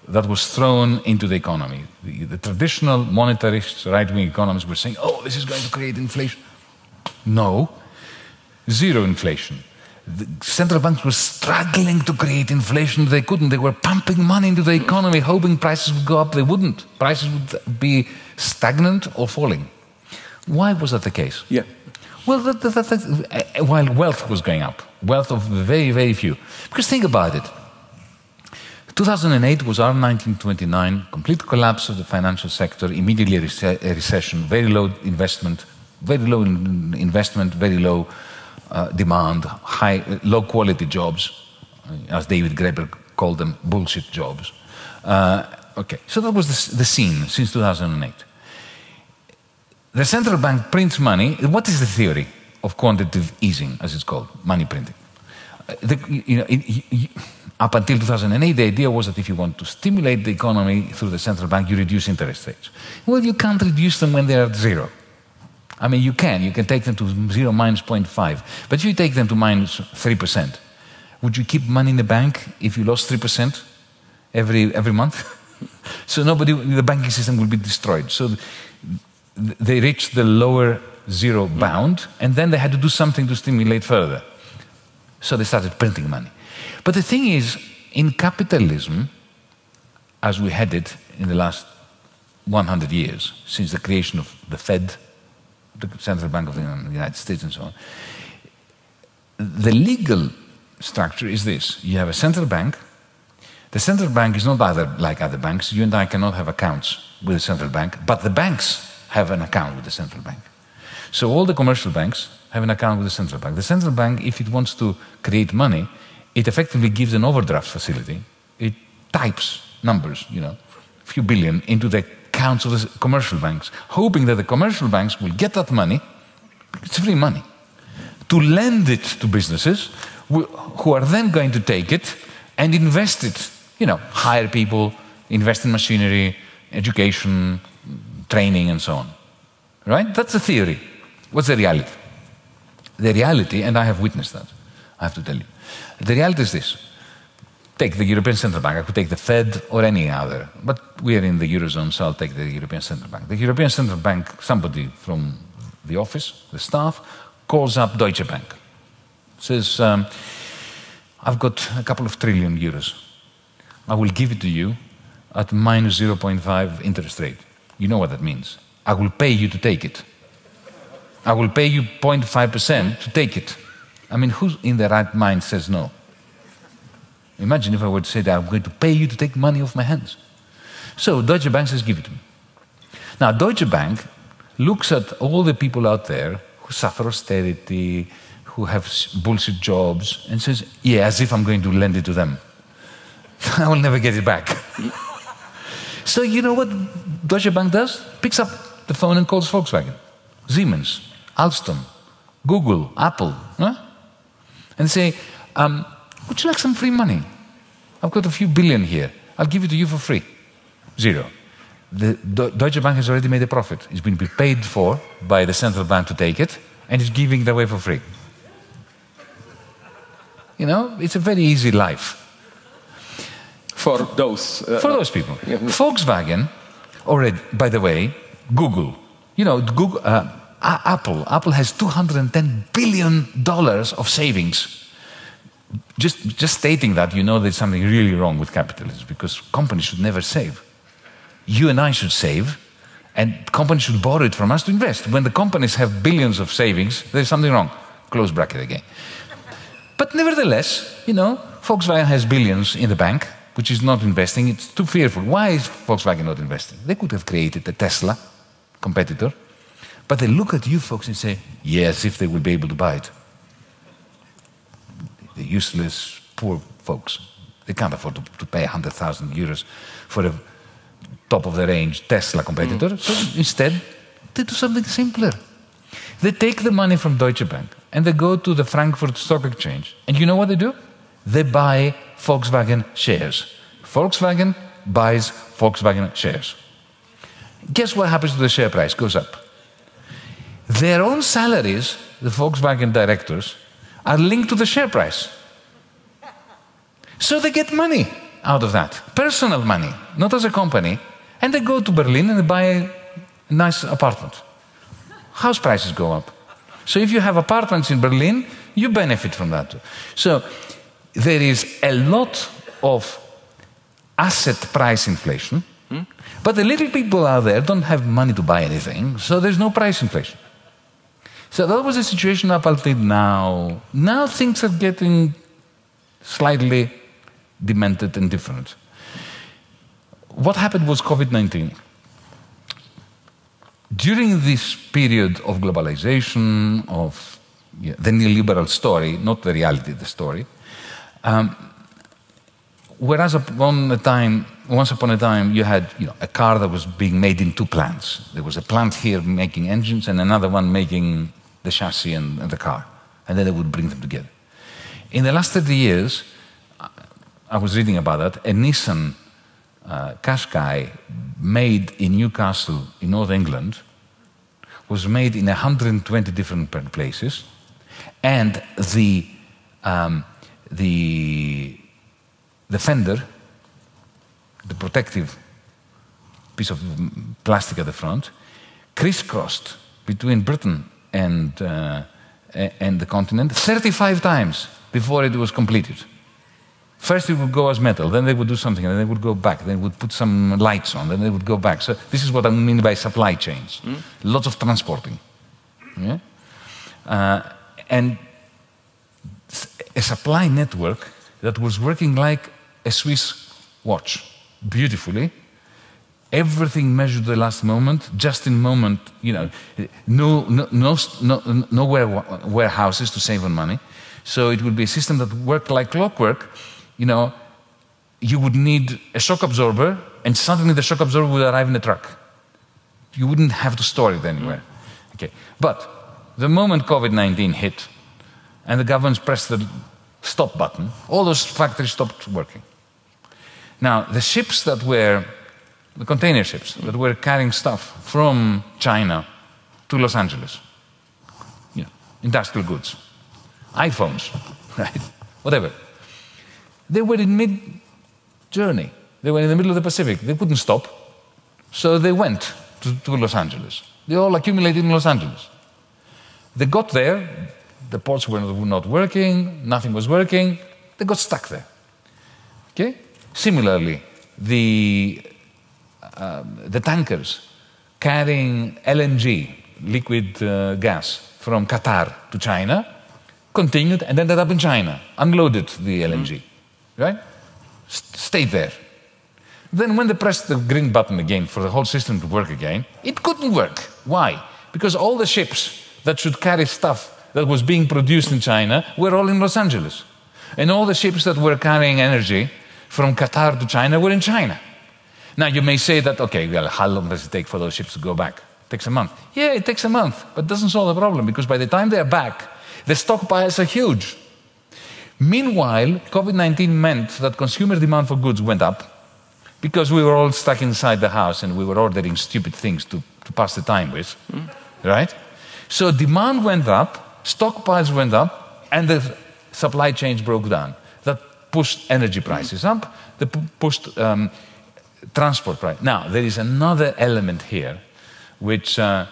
that was thrown into the economy. The, the traditional monetarists, right wing economists were saying, oh, this is going to create inflation. No, zero inflation. The central banks were struggling to create inflation. They couldn't. They were pumping money into the economy, hoping prices would go up. They wouldn't. Prices would be stagnant or falling. Why was that the case? Yeah. Well, that, that, that, uh, while wealth was going up, wealth of very, very few. Because think about it. 2008 was our 1929, complete collapse of the financial sector, immediately a, recession, very low investment, very low investment, very low uh, demand, high, low quality jobs, uh, as David Graeber called them, bullshit jobs. Uh, okay, so that was the, the scene since 2008 the central bank prints money. What is the theory of quantitative easing, as it's called, money printing? Uh, the, you know, it, it, up until 2008, the idea was that if you want to stimulate the economy through the central bank, you reduce interest rates. Well, you can't reduce them when they're at zero. I mean, you can. You can take them to zero minus 0.5. But if you take them to minus 3%, would you keep money in the bank if you lost 3% every, every month? so nobody, the banking system will be destroyed. So they reached the lower zero bound, and then they had to do something to stimulate further. So they started printing money. But the thing is, in capitalism, as we had it in the last 100 years, since the creation of the Fed, the Central Bank of the United States, and so on, the legal structure is this you have a central bank. The central bank is not other, like other banks. You and I cannot have accounts with the central bank, but the banks have an account with the central bank. So all the commercial banks have an account with the central bank. The central bank, if it wants to create money, it effectively gives an overdraft facility. It types numbers, you know, a few billion into the accounts of the commercial banks, hoping that the commercial banks will get that money, it's free money, to lend it to businesses who are then going to take it and invest it, you know, hire people, invest in machinery, education, training and so on. Right? That's the theory. What's the reality? The reality, and I have witnessed that, I have to tell you. The reality is this. Take the European Central Bank, I could take the Fed or any other, but we are in the Eurozone, so I'll take the European Central Bank. The European Central Bank, somebody from the office, the staff, calls up Deutsche Bank. Says, um, I've got a couple of trillion euros. I will give it to you at minus 0.5 interest rate. You know what that means. I will pay you to take it. I will pay you 0.5% to take it. I mean, who in their right mind says no? Imagine if I were to say that I'm going to pay you to take money off my hands. So Deutsche Bank says, give it to me. Now, Deutsche Bank looks at all the people out there who suffer austerity, who have bullshit jobs, and says, yeah, as if I'm going to lend it to them. I will never get it back. So you know what Deutsche Bank does? Picks up the phone and calls Volkswagen, Siemens, Alstom, Google, Apple, huh? and say, um, would you like some free money? I've got a few billion here. I'll give it to you for free. Zero. The Deutsche Bank has already made a profit. It's been paid for by the central bank to take it, and it's giving it away for free. You know, it's a very easy life. For those. Uh, for those people. Yeah. Volkswagen, already, by the way, Google. You know, Google, uh, Apple. Apple has $210 billion of savings. Just, just stating that, you know there's something really wrong with capitalism because companies should never save. You and I should save, and companies should borrow it from us to invest. When the companies have billions of savings, there's something wrong. Close bracket again. But nevertheless, you know, Volkswagen has billions in the bank, which is not investing. It's too fearful. Why is Volkswagen not investing? They could have created a Tesla competitor, but they look at you folks and say, yes, if they will be able to buy it. The useless, poor folks. They can't afford to, to pay 100,000 euros for a top of the range Tesla competitor. Mm. So instead, they do something simpler. They take the money from Deutsche Bank and they go to the Frankfurt Stock Exchange. And you know what they do? They buy Volkswagen shares. Volkswagen buys Volkswagen shares. Guess what happens to the share price? Goes up. Their own salaries, the Volkswagen directors, are linked to the share price. So they get money out of that, personal money, not as a company. And they go to Berlin and buy a nice apartment. House prices go up. So if you have apartments in Berlin, you benefit from that. So there is a lot of asset price inflation, hmm? but the little people out there don't have money to buy anything, so there's no price inflation. So that was the situation up until now. Now things are getting slightly demented and different. What happened was COVID 19. During this period of globalization, of yeah, the neoliberal story, not the reality, the story, um, whereas upon a time, once upon a time, you had you know, a car that was being made in two plants. There was a plant here making engines and another one making the chassis and, and the car. And then they would bring them together. In the last 30 years, I was reading about that, a Nissan uh, Qashqai made in Newcastle in North England was made in 120 different places, and the um, the the fender, the protective piece of plastic at the front, crisscrossed between Britain and uh, and the continent 35 times before it was completed. First, it would go as metal, then they would do something, and then they would go back. They would put some lights on, then they would go back. So, this is what I mean by supply chains mm. lots of transporting. Yeah? Uh, and a supply network that was working like a Swiss watch, beautifully. Everything measured the last moment, just in moment, you know, no, no, no, no, no warehouses to save on money. So it would be a system that worked like clockwork you know, you would need a shock absorber, and suddenly the shock absorber would arrive in a truck. You wouldn't have to store it anywhere. Mm. Okay. But the moment COVID 19 hit and the government pressed the stop button, all those factories stopped working. Now, the ships that were, the container ships that were carrying stuff from China to Los Angeles, you know, industrial goods, iPhones, right? Whatever they were in mid journey. They were in the middle of the Pacific. They couldn't stop. So they went to, to Los Angeles. They all accumulated in Los Angeles. They got there, the ports were not working, nothing was working, they got stuck there. Okay? Similarly, the, um, the tankers carrying LNG, liquid uh, gas, from Qatar to China continued and ended up in China, unloaded the LNG. Mm-hmm right? stayed there. Then when they pressed the green button again for the whole system to work again, it couldn't work. Why? Because all the ships that should carry stuff that was being produced in China were all in Los Angeles. And all the ships that were carrying energy from Qatar to China were in China. Now, you may say that, okay, well, how long does it take for those ships to go back? It takes a month. Yeah, it takes a month, but it doesn't solve the problem because by the time they're back, the stockpiles are huge. Meanwhile, COVID 19 meant that consumer demand for goods went up because we were all stuck inside the house and we were ordering stupid things to, to pass the time with, mm. right? So demand went up, stockpiles went up, and the supply chains broke down. That pushed energy prices up, that pushed um, transport price. Now, there is another element here which uh,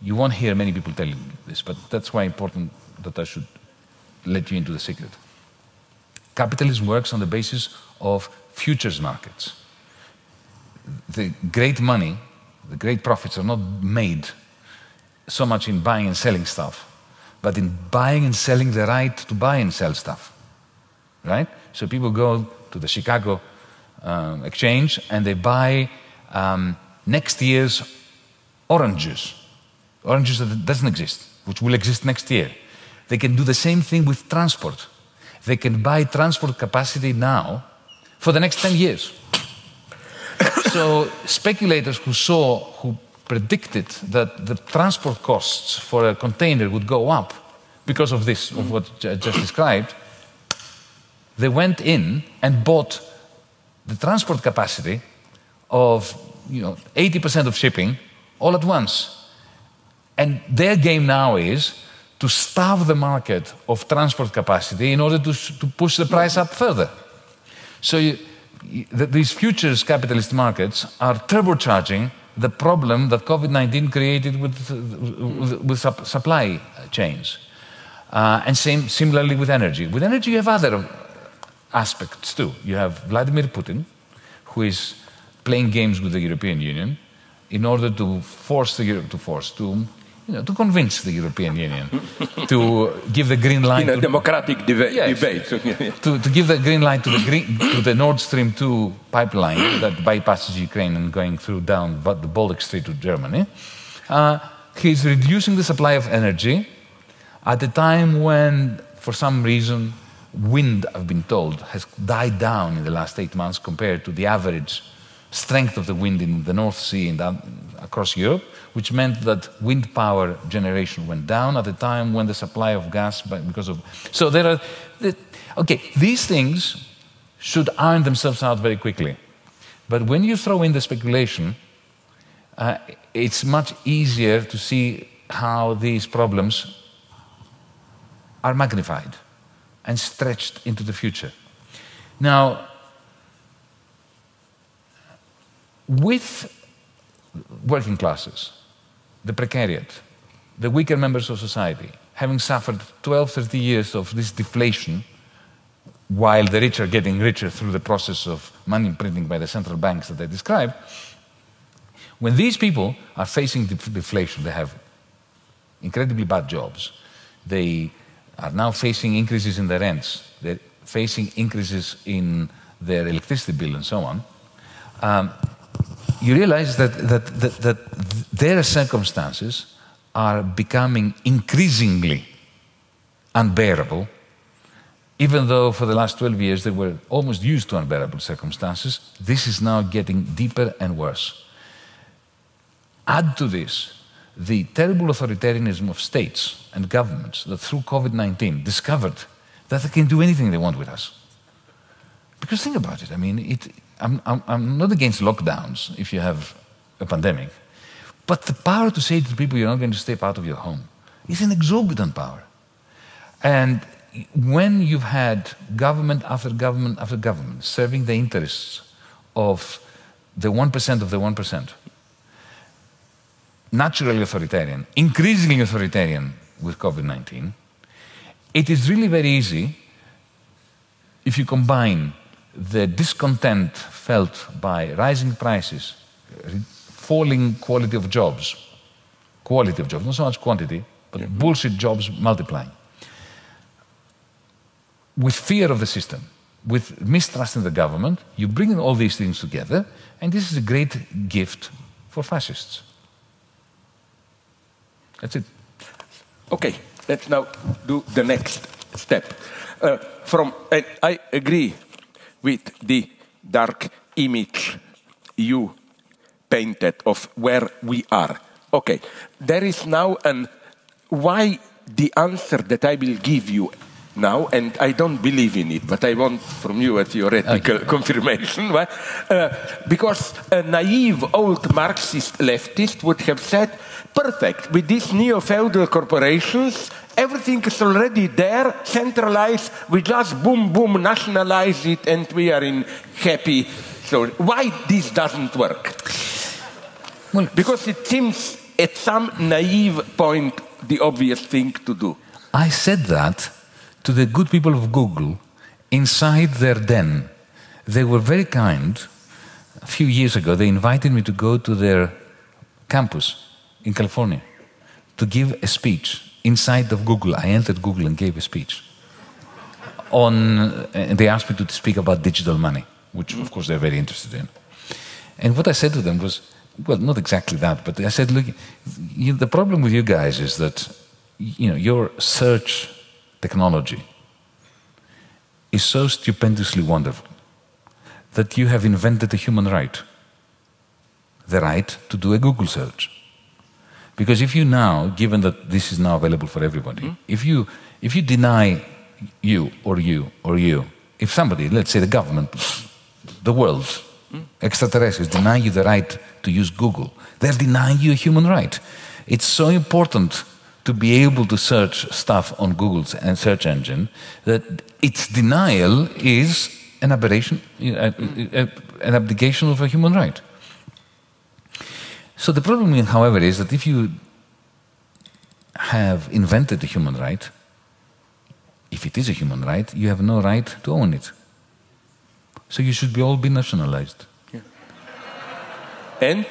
you won't hear many people telling you this, but that's why important that I should let you into the secret. Capitalism works on the basis of futures markets. The great money, the great profits are not made so much in buying and selling stuff, but in buying and selling the right to buy and sell stuff. Right? So people go to the Chicago um, exchange and they buy um, next year's oranges, oranges that doesn't exist, which will exist next year. They can do the same thing with transport. They can buy transport capacity now for the next 10 years. so speculators who saw, who predicted that the transport costs for a container would go up because of this, of what I just described, they went in and bought the transport capacity of you know, 80% of shipping all at once. And their game now is to starve the market of transport capacity in order to, to push the price up further. So you, you, these futures capitalist markets are turbocharging the problem that COVID 19 created with, with, with sup supply chains. Uh, and same, similarly with energy. With energy, you have other aspects too. You have Vladimir Putin, who is playing games with the European Union in order to force the Europe to force to you know, to convince the European Union to give the green light in a to, democratic deba yes, debate. To, to give the green light to the green, to the Nord Stream 2 pipeline that bypasses Ukraine and going through down the Baltic Strait to Germany. Uh, he's reducing the supply of energy at a time when, for some reason, wind, I've been told, has died down in the last eight months compared to the average strength of the wind in the North Sea and across Europe, which meant that wind power generation went down at a time when the supply of gas, because of. So there are. Okay, these things should iron themselves out very quickly. But when you throw in the speculation, uh, it's much easier to see how these problems are magnified and stretched into the future. Now, with working classes, the precariat, the weaker members of society, having suffered 12, 30 years of this deflation, while the rich are getting richer through the process of money printing by the central banks that I described, when these people are facing deflation, they have incredibly bad jobs, they are now facing increases in their rents, they're facing increases in their electricity bill and so on. Um, you realize that, that, that, that their circumstances are becoming increasingly unbearable, even though for the last 12 years they were almost used to unbearable circumstances. This is now getting deeper and worse. Add to this the terrible authoritarianism of states and governments that through COVID 19 discovered that they can do anything they want with us. Because think about it, I mean, it, I'm, I'm, I'm not against lockdowns if you have a pandemic, but the power to say to people you're not going to step out of your home is an exorbitant power. And when you've had government after government after government serving the interests of the 1% of the 1%, naturally authoritarian, increasingly authoritarian with COVID 19, it is really very easy if you combine the discontent felt by rising prices, falling quality of jobs, quality of jobs, not so much quantity, but yeah. bullshit jobs multiplying, with fear of the system, with mistrust in the government, you bring all these things together, and this is a great gift for fascists. That's it. Okay, let's now do the next step. Uh, from, I agree with the dark image you painted of where we are. Okay, there is now an why the answer that I will give you now, and I don't believe in it, but I want from you a theoretical okay. confirmation. Right? Uh, because a naive old Marxist leftist would have said, perfect, with these neo feudal corporations, everything is already there, centralized, we just boom, boom, nationalize it, and we are in happy. So, why this doesn't work? Well, because it seems at some naive point the obvious thing to do. I said that to the good people of Google inside their den. They were very kind. A few years ago, they invited me to go to their campus in California to give a speech inside of Google. I entered Google and gave a speech. On, and they asked me to speak about digital money, which of course they're very interested in. And what I said to them was, well, not exactly that, but I said, look, you, the problem with you guys is that you know your search technology is so stupendously wonderful that you have invented a human right the right to do a Google search. Because if you now, given that this is now available for everybody, mm. if, you, if you deny you or you or you, if somebody, let's say the government, the world, mm. extraterrestrials, deny you the right to use Google, they're denying you a human right. It's so important to be able to search stuff on Google's and search engine, that its denial is an aberration, an abdication of a human right. So the problem, however, is that if you have invented a human right, if it is a human right, you have no right to own it. So you should be all be nationalized. Yeah. And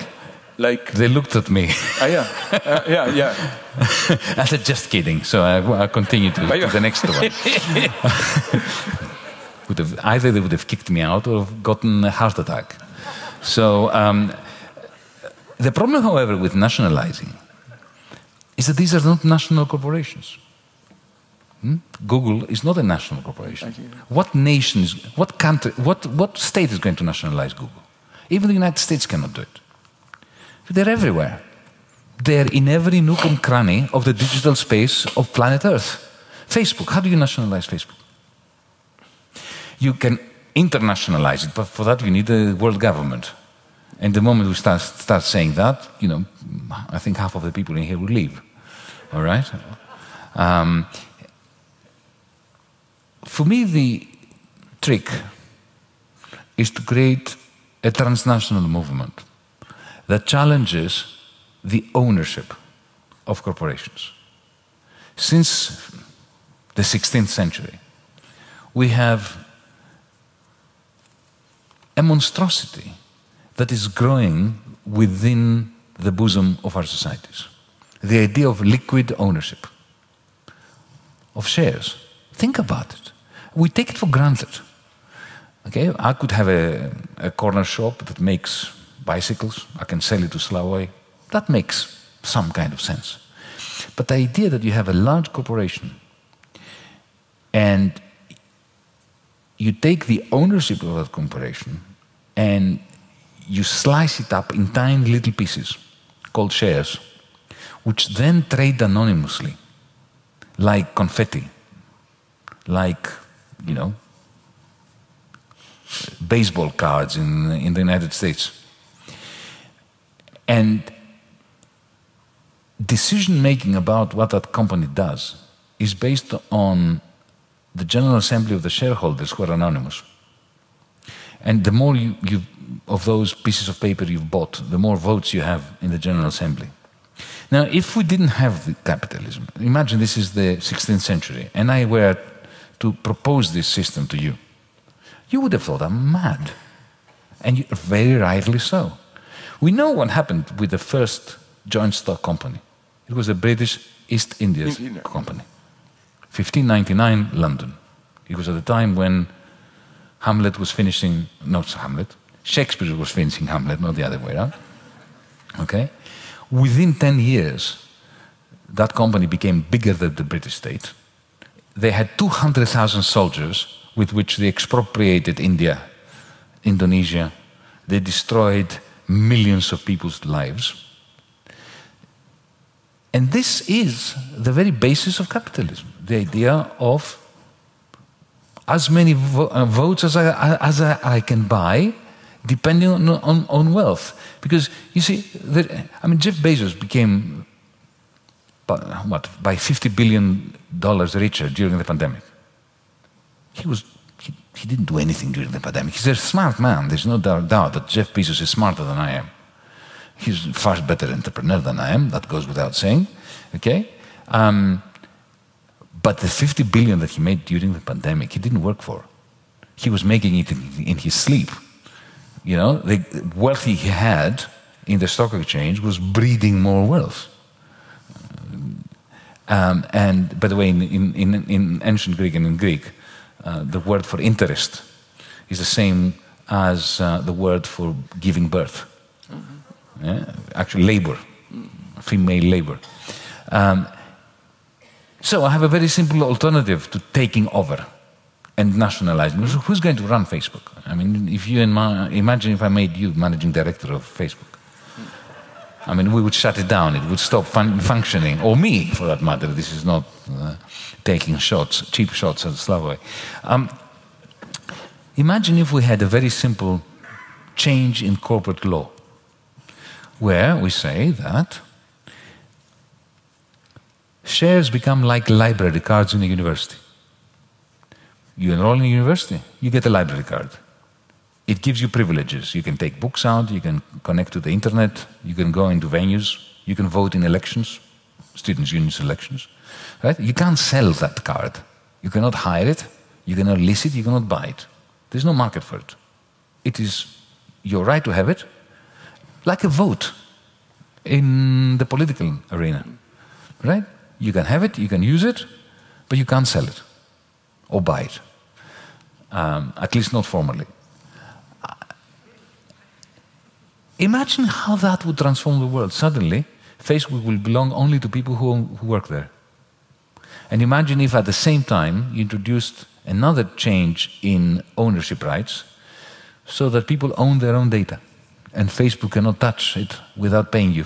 like they looked at me. Uh, yeah, uh, yeah, yeah. I said, just kidding. So I, I continued to, to the next one. would have, either they would have kicked me out or have gotten a heart attack. So um, the problem, however, with nationalizing is that these are not national corporations. Hmm? Google is not a national corporation. What nation is, what country, what, what state is going to nationalize Google? Even the United States cannot do it. They're everywhere. They're in every nook and cranny of the digital space of planet Earth. Facebook, how do you nationalize Facebook? You can internationalize it, but for that you need a world government. And the moment we start, start saying that, you know, I think half of the people in here will leave. All right? Um, for me, the trick is to create a transnational movement that challenges the ownership of corporations. Since the 16th century, we have a monstrosity that is growing within the bosom of our societies. The idea of liquid ownership of shares. Think about it. We take it for granted. Okay, I could have a, a corner shop that makes bicycles, I can sell it to Slavoj. That makes some kind of sense. But the idea that you have a large corporation and you take the ownership of that corporation and you slice it up in tiny little pieces called shares, which then trade anonymously, like confetti, like, you know, baseball cards in, in the United States. And decision making about what that company does is based on the General Assembly of the shareholders who are anonymous. And the more you, you, of those pieces of paper you've bought, the more votes you have in the General Assembly. Now, if we didn't have capitalism, imagine this is the 16th century, and I were to propose this system to you, you would have thought I'm mad. And you, very rightly so. We know what happened with the first joint stock company. It was a British East India Company. 1599, London. It was at the time when Hamlet was finishing, not Hamlet, Shakespeare was finishing Hamlet, not the other way around. Okay? Within 10 years, that company became bigger than the British state. They had 200,000 soldiers with which they expropriated India, Indonesia, They destroyed millions of people's lives. And this is the very basis of capitalism the idea of as many vo- uh, votes as, I, as I, I, can buy, depending on, on, on wealth. Because you see, the, I mean, Jeff Bezos became, what, by $50 billion richer during the pandemic. He was he, he, didn't do anything during the pandemic. He's a smart man. There's no doubt, doubt that Jeff Bezos is smarter than I am. He's far better entrepreneur than I am. That goes without saying. Okay. Um, but the 50 billion that he made during the pandemic, he didn't work for. He was making it in, in his sleep. You know, the wealth he had in the stock exchange was breeding more wealth. Um, and by the way, in, in, in, ancient Greek and in Greek, uh, the word for interest is the same as uh, the word for giving birth. Mm-hmm. Yeah? Actually, labor, female labor. Um, so I have a very simple alternative to taking over and nationalizing. So who's going to run Facebook? I mean, if you imagine if I made you managing director of Facebook. I mean, we would shut it down. It would stop fun functioning, or me, for that matter. This is not uh, taking shots, cheap shots at Slavoj. Um, imagine if we had a very simple change in corporate law, where we say that shares become like library cards in a university. You enroll in a university, you get a library card. It gives you privileges. You can take books out, you can connect to the internet, you can go into venues, you can vote in elections, students' union elections. Right? You can't sell that card. You cannot hire it, you cannot lease it, you cannot buy it. There's no market for it. It is your right to have it, like a vote in the political arena. Right? You can have it, you can use it, but you can't sell it or buy it. Um, at least not formally. Imagine how that would transform the world. Suddenly, Facebook will belong only to people who, who work there. And imagine if at the same time you introduced another change in ownership rights so that people own their own data and Facebook cannot touch it without paying you.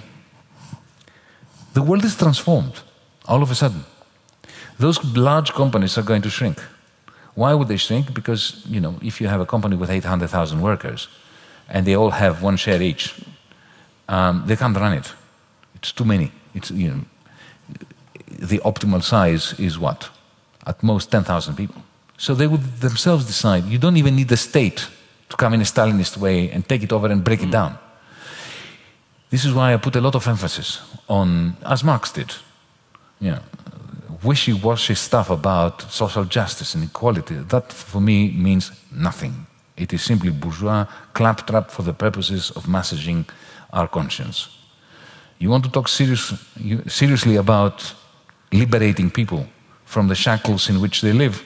The world is transformed all of a sudden. Those large companies are going to shrink. Why would they shrink? Because, you know, if you have a company with 800,000 workers and they all have one share each, um, they can't run it. It's too many. It's, you know, the optimal size is what? At most 10,000 people. So they would themselves decide you don't even need the state to come in a Stalinist way and take it over and break it down. This is why I put a lot of emphasis on, as Marx did, you know, wishy-washy stuff about social justice and equality, that for me means nothing. It is simply bourgeois claptrap for the purposes of massaging our conscience. You want to talk serious, seriously about liberating people from the shackles in which they live?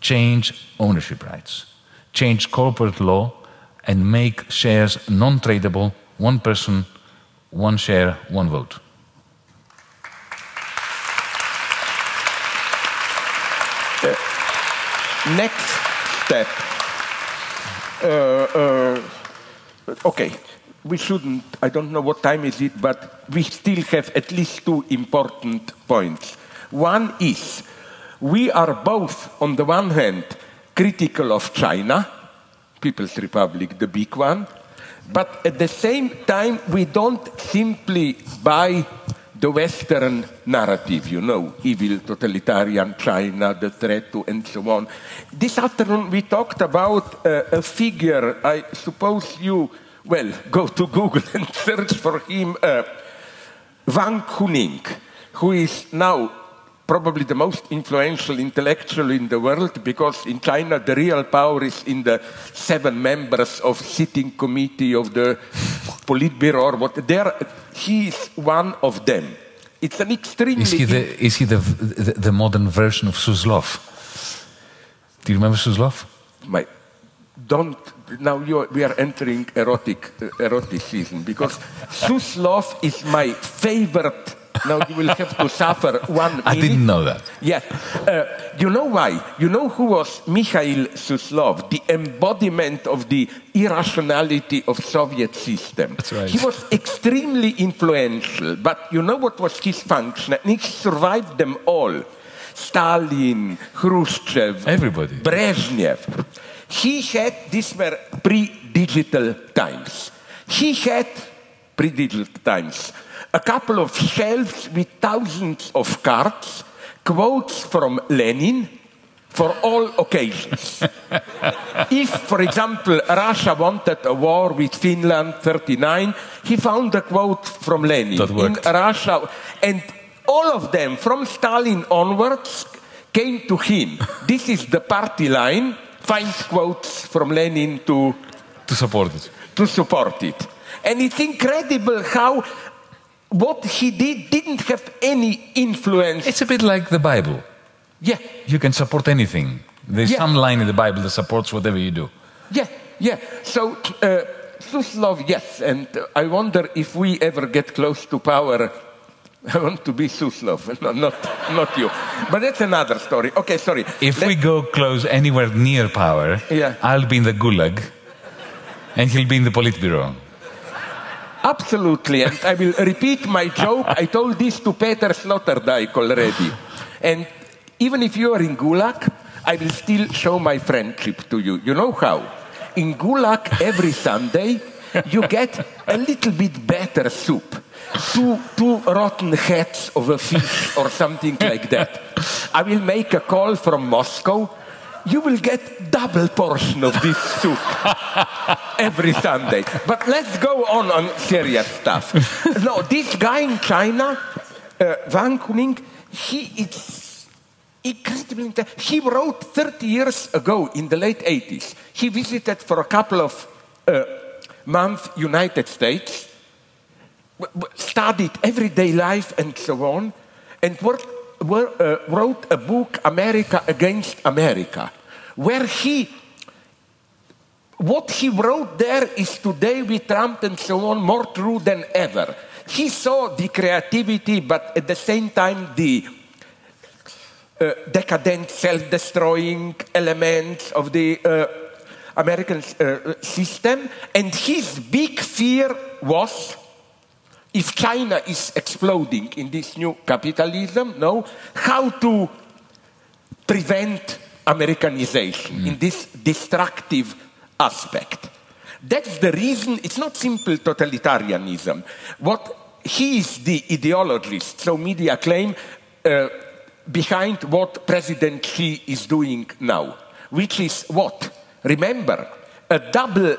Change ownership rights, change corporate law, and make shares non tradable one person, one share, one vote. Next step. Uh, uh, okay, we shouldn't, I don't know what time is it, but we still have at least two important points. One is, we are both, on the one hand, critical of China, People's Republic, the big one, but at the same time, we don't simply buy the Western narrative, you know, evil, totalitarian China, the threat to, and so on. This afternoon we talked about uh, a figure, I suppose you, well, go to Google and search for him, uh, Wang Huning, who is now probably the most influential intellectual in the world because in China the real power is in the seven members of sitting committee of the Politburo or what. There, he is one of them. It's an extremely. Is he the, is he the, the, the modern version of Suslov? Do you remember Suslov? My, don't now we are entering erotic uh, erotic season because Suslov is my favorite now you will have to suffer one I didn't know that. Yes. Uh, you know why? You know who was Mikhail Suslov, the embodiment of the irrationality of Soviet system. That's right. He was extremely influential, but you know what was his function? And he survived them all. Stalin, Khrushchev, Everybody. Brezhnev. He had, these were pre-digital times. He had, pre-digital times, a couple of shelves with thousands of cards, quotes from Lenin for all occasions. if, for example, Russia wanted a war with Finland 39, he found a quote from Lenin in. Russia. And all of them, from Stalin onwards, came to him. This is the party line. Find quotes from Lenin to, To support it. to support it. And it's incredible how what he did didn't have any influence. It's a bit like the Bible. Yeah, You can support anything. There's Yeah. some line in the Bible that supports whatever you do. yeah, yeah. So, uh, Suslov, yes. And uh, I wonder if we ever get close to power. I want to be Suslov, no, not, not you. But that's another story. Okay, sorry. If Let- we go close anywhere near power, Yeah. I'll be in the gulag and he'll be in the Politburo. Absolutely, and I will repeat my joke. I told this to Peter Sloterdijk already. And even if you are in Gulag, I will still show my friendship to you. You know how? In Gulag, every Sunday, you get a little bit better soup. Two, two rotten heads of a fish or something like that. I will make a call from Moscow. You will get double portion of this soup every Sunday. But let's go on on serious stuff. no, this guy in China, uh, Wang Huning, he is incredibly inte- He wrote 30 years ago in the late 80s. He visited for a couple of uh, months United States, studied everyday life and so on, and worked, wor- wrote a book, America Against America, where he what he wrote there is today with Trump and so on more true than ever. He saw the creativity, but at the same time, the uh, decadent, self destroying elements of the uh, American uh, system. And his big fear was if China is exploding in this new capitalism, no, how to prevent Americanization in this destructive aspect. That's the reason, it's not simple totalitarianism. What he is the ideologist, so media claim, uh, behind what President Xi is doing now, which is what? Remember, a double,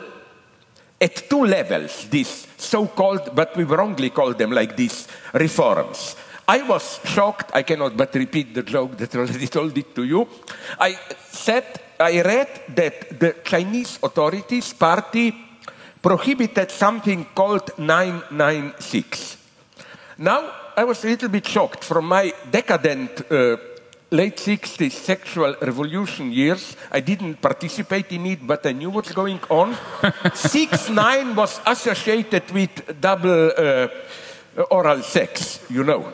at two levels, these so called, but we wrongly call them like this, reforms. I was shocked, I cannot but repeat the joke that already told it to you. I said, I read that the Chinese authorities party prohibited something called 996. Now, I was a little bit shocked from my decadent uh, late 60s sexual revolution years. I didn't participate in it, but I knew what's going on. 6 9 was associated with double uh, oral sex, you know.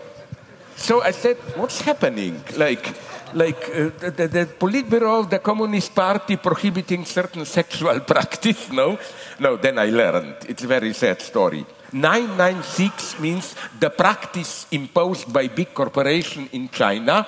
So I said, what's happening? Like, like uh, the, the, the Politburo of the Communist Party prohibiting certain sexual practice? No, no. Then I learned. It's a very sad story. 996 means the practice imposed by big corporation in China.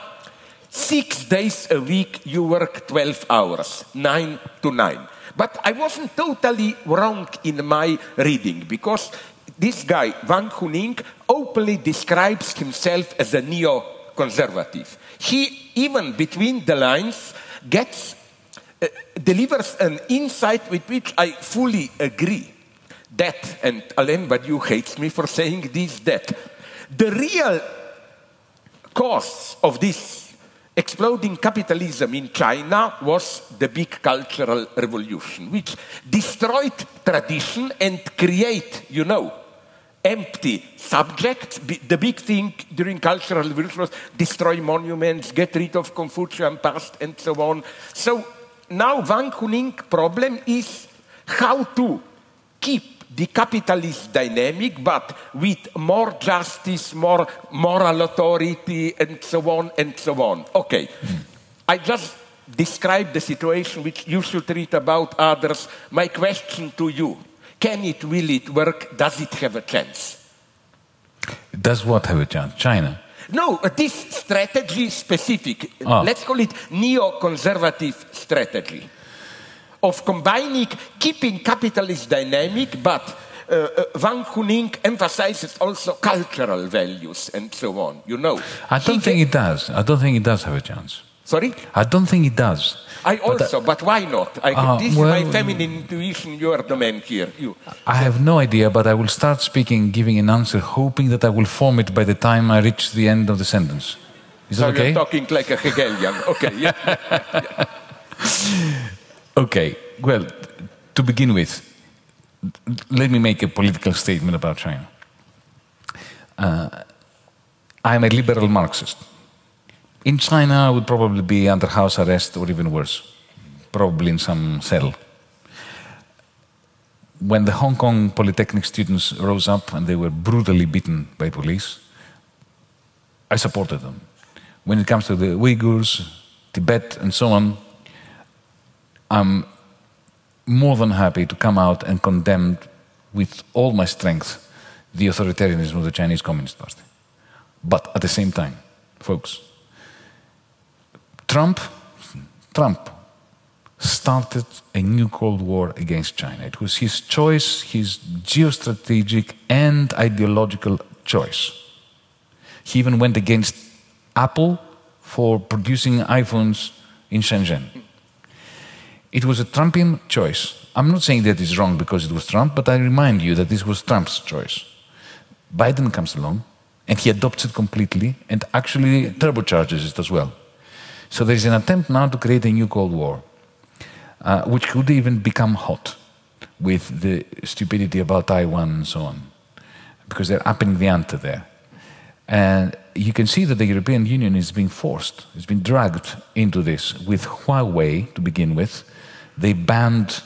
Six days a week you work 12 hours, nine to nine. But I wasn't totally wrong in my reading because this guy, Wang Huning, openly describes himself as a neo-conservative. He, even between the lines, gets, uh, delivers an insight with which I fully agree. That, and Alain Badiou hates me for saying this, that the real cause of this exploding capitalism in China was the big cultural revolution, which destroyed tradition and create, you know, empty subjects. The big thing during cultural revolution was destroy monuments, get rid of Confucian past, and so on. So now Wang Huning problem is how to keep the capitalist dynamic, but with more justice, more moral authority, and so on and so on. Okay. I just described the situation which you should read about others. My question to you can it, will it work? Does it have a chance? Does what have a chance? China? No, uh, this strategy specific, Ah. let's call it neo-conservative strategy of combining, keeping capitalist dynamic, but uh, uh, Wang Huning emphasizes also cultural values and so on, you know. I don't He think it does. I don't think it does have a chance. Sorry? I don't think it does. I also, but why not? I, Ah, this is my feminine intuition, your domain here. You. I have no idea, but I will start speaking, giving an answer, hoping that I will form it by the time I reach the end of the sentence. Is So that okay? you're talking like a Hegelian. Okay, yeah. Okay, well, to begin with, let me make a political statement about China. Uh, I'm a liberal Marxist. In China, I would probably be under house arrest or even worse, probably in some cell. When the Hong Kong Polytechnic students rose up and they were brutally beaten by police, I supported them. When it comes to the Uyghurs, Tibet, and so on, I'm more than happy to come out and condemn with all my strength the authoritarianism of the Chinese Communist Party. But at the same time, folks, Trump, Trump started a new Cold War against China. It was his choice, his geostrategic and ideological choice. He even went against Apple for producing iPhones in Shenzhen. It was a Trumpian choice. I'm not saying that it's wrong because it was Trump, but I remind you that this was Trump's choice. Biden comes along and he adopts it completely and actually turbocharges it as well. So there is an attempt now to create a new Cold War, uh, which could even become hot with the stupidity about Taiwan and so on, because they're upping the ante there. And you can see that the European Union is being forced, it's been dragged into this with Huawei to begin with. They banned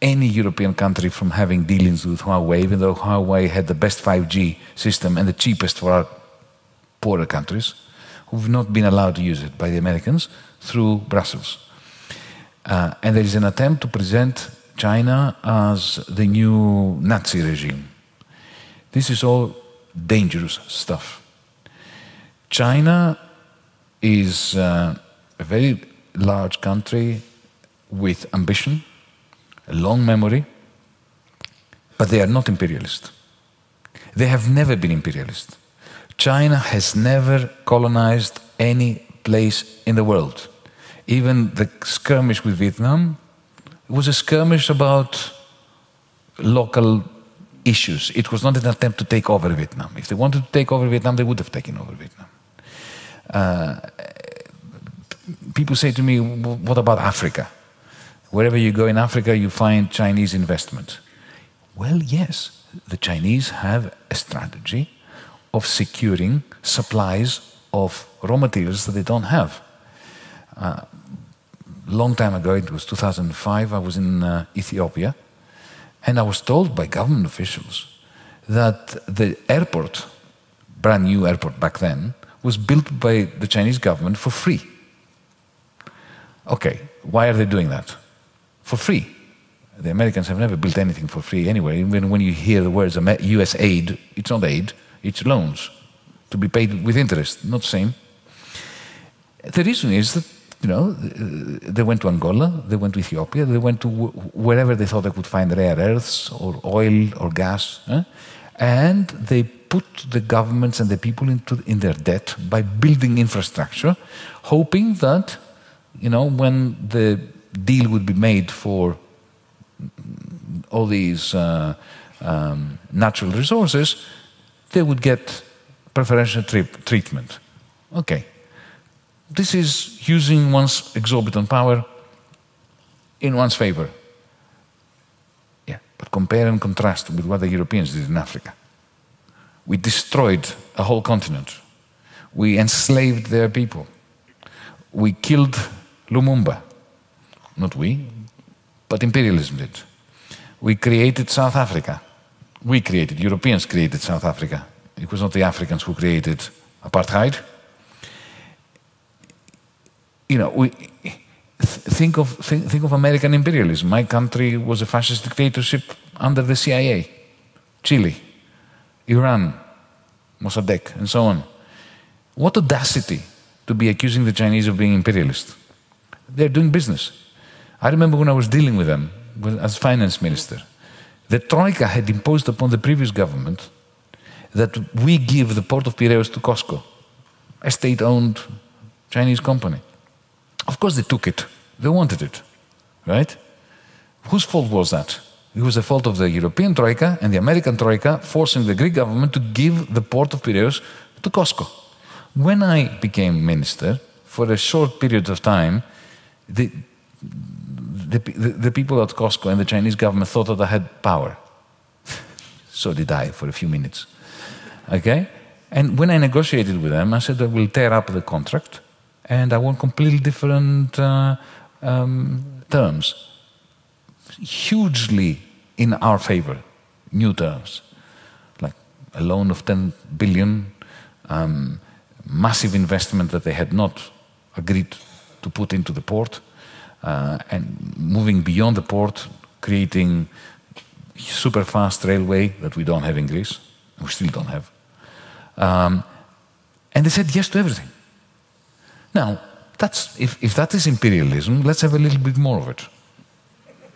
any European country from having dealings with Huawei, even though Huawei had the best 5G system and the cheapest for our poorer countries, who've not been allowed to use it by the Americans through Brussels. Uh, and there is an attempt to present China as the new Nazi regime. This is all dangerous stuff. China is uh, a very large country with ambition, a long memory, but they are not imperialist. They have never been imperialist. China has never colonized any place in the world. Even the skirmish with Vietnam was a skirmish about local issues. It was not an attempt to take over Vietnam. If they wanted to take over Vietnam, they would have taken over Vietnam. Uh, people say to me, What about Africa? Wherever you go in Africa, you find Chinese investment. Well, yes, the Chinese have a strategy of securing supplies of raw materials that they don't have. Uh, long time ago, it was 2005, I was in uh, Ethiopia, and I was told by government officials that the airport, brand new airport back then, was built by the Chinese government for free. Okay, why are they doing that? For free. The Americans have never built anything for free anyway. Even when you hear the words US aid, it's not aid, it's loans to be paid with interest, not same. The reason is that, you know, they went to Angola, they went to Ethiopia, they went to wherever they thought they could find rare earths or oil or gas, eh? and they put the governments and the people into in their debt by building infrastructure, hoping that, you know, when the deal would be made for all these uh, um, natural resources, they would get preferential treatment. Okay. This is using one's exorbitant power in one's favor. Yeah, but compare and contrast with what the Europeans did in Africa. We destroyed a whole continent. We enslaved their people. We killed Lumumba. Not we, but imperialism did. We created South Africa. We created, Europeans created South Africa. It was not the Africans who created apartheid. You know, we, think, of, think, think of American imperialism. My country was a fascist dictatorship under the CIA, Chile, Iran, Mossadegh, and so on. What audacity to be accusing the Chinese of being imperialist. They're doing business. I remember when I was dealing with them as finance minister, the Troika had imposed upon the previous government that we give the port of Piraeus to COSCO, a state owned Chinese company. Of course, they took it, they wanted it, right? Whose fault was that? It was the fault of the European Troika and the American Troika forcing the Greek government to give the port of Piraeus to COSCO. When I became minister, for a short period of time, the, the, the, the people at COSCO and the Chinese government thought that I had power. so did I for a few minutes. Okay? And when I negotiated with them, I said I will tear up the contract and I want completely different uh, um, terms. Hugely in our favor, new terms. Like a loan of 10 billion, um, massive investment that they had not agreed to put into the port, and moving beyond the port, creating super fast railway that we don't have in Greece, we still don't have. Um, and they said yes to everything. Now, that's, if, if that is imperialism, let's have a little bit more of it.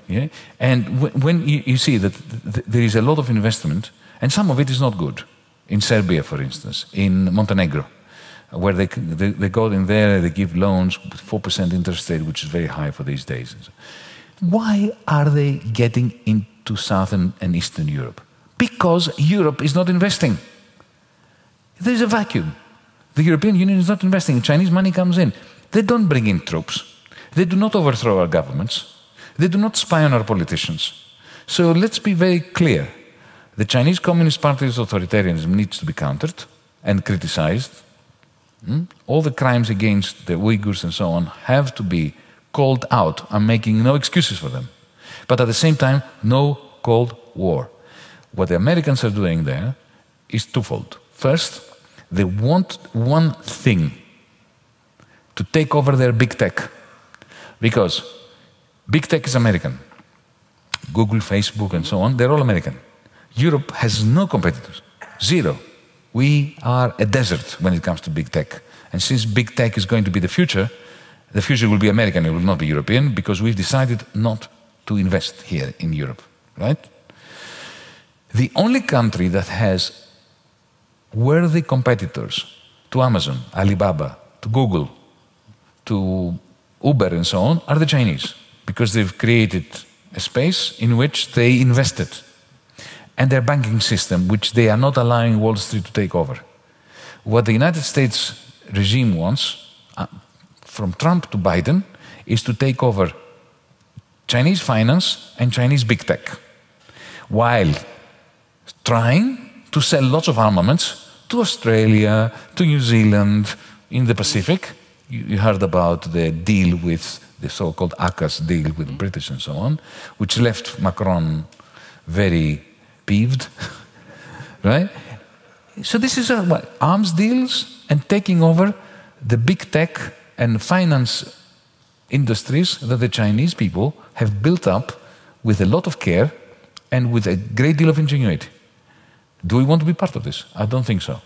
Yeah? And when you, you see that th there is a lot of investment, and some of it is not good, in Serbia, for instance, in Montenegro, where they, they, they go in there, they give loans with 4% interest rate, which is very high for these days. Why are they getting into Southern and Eastern Europe? Because Europe is not investing. There's a vacuum. The European Union is not investing. Chinese money comes in. They don't bring in troops. They do not overthrow our governments. They do not spy on our politicians. So let's be very clear. The Chinese Communist Party's authoritarianism needs to be countered and criticized Hmm? All the crimes against the Uyghurs and so on have to be called out. I'm making no excuses for them. But at the same time, no Cold War. What the Americans are doing there is twofold. First, they want one thing to take over their big tech. Because big tech is American. Google, Facebook, and so on, they're all American. Europe has no competitors, zero. We are a desert when it comes to big tech. And since big tech is going to be the future, the future will be American, it will not be European, because we've decided not to invest here in Europe, right? The only country that has worthy competitors to Amazon, Alibaba, to Google, to Uber, and so on are the Chinese, because they've created a space in which they invested and their banking system, which they are not allowing Wall Street to take over. What the United States regime wants, uh, from Trump to Biden, is to take over Chinese finance and Chinese big tech, while trying to sell lots of armaments to Australia, to New Zealand, in the Pacific. You, you heard about the deal with the so called AUKUS deal with the British and so on, which left Macron very peeved, right? So this is a, what, arms deals and taking over the big tech and finance industries that the Chinese people have built up with a lot of care and with a great deal of ingenuity. Do we want to be part of this? I don't think so.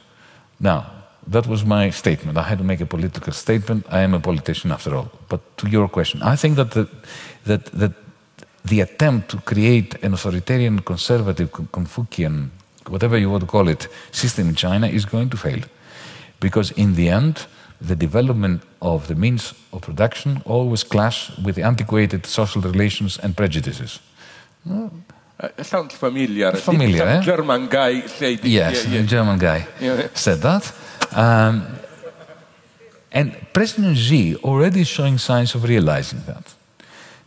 Now, that was my statement. I had to make a political statement. I am a politician after all. But to your question, I think that the, that, that the attempt to create an authoritarian, conservative, Confucian, whatever you want to call it, system in China is going to fail. Because in the end, the development of the means of production always clash with the antiquated social relations and prejudices. Uh, sounds familiar. Familiar, eh? German guy said. Yes, Yeah, yeah. a German guy Yeah. said that. Um, and President Xi already is showing signs of realizing that.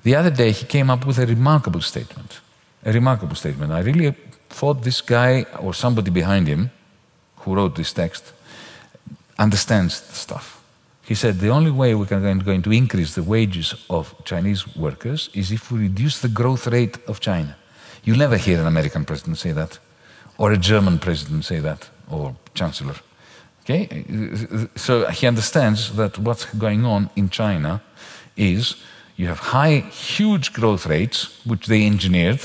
The other day, he came up with a remarkable statement. A remarkable statement. I really thought this guy or somebody behind him who wrote this text understands the stuff. He said the only way we are going to increase the wages of Chinese workers is if we reduce the growth rate of China. You'll never hear an American president say that. or a German president say that, or chancellor. Okay? So he understands that what's going on in China is you have high, huge growth rates, which they engineered,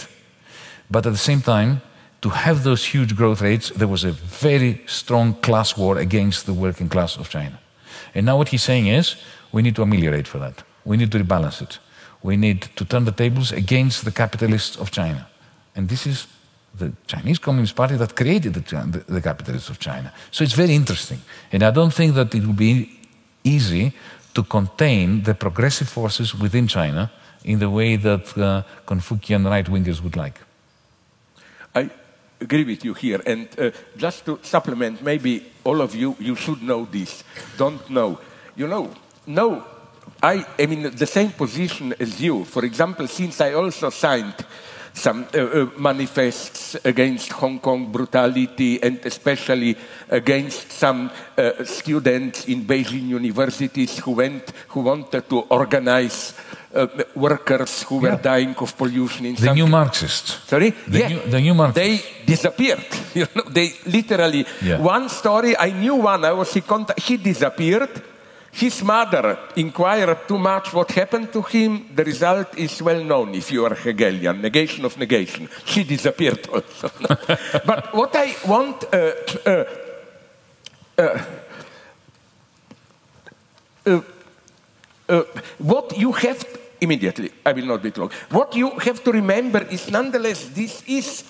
but at the same time, to have those huge growth rates, there was a very strong class war against the working class of China. And now what he's saying is, we need to ameliorate for that. We need to rebalance it. We need to turn the tables against the capitalists of China. And this is the Chinese Communist Party that created the, the, the, capitalists of China. So it's very interesting. And I don't think that it will be easy to contain the progressive forces within China in the way that uh, Confucian right wingers would like. I agree with you here. And uh, just to supplement, maybe all of you, you should know this, don't know. You know, no, I am in the same position as you. For example, since I also signed some uh, uh, manifests against Hong Kong brutality and especially against some uh, students in Beijing universities who went, who wanted to organize uh, workers who were yeah. dying of pollution in the new Marxists. Sorry, the yeah, new, the new Marxists. They disappeared. You know, they literally. Yeah. One story I knew one. I was he, he disappeared his mother inquired too much what happened to him. The result is well known if you are Hegelian, negation of negation. She disappeared also. but what I want uh, uh, uh, uh, uh, what you have immediately, I will not be long. What you have to remember is nonetheless, this is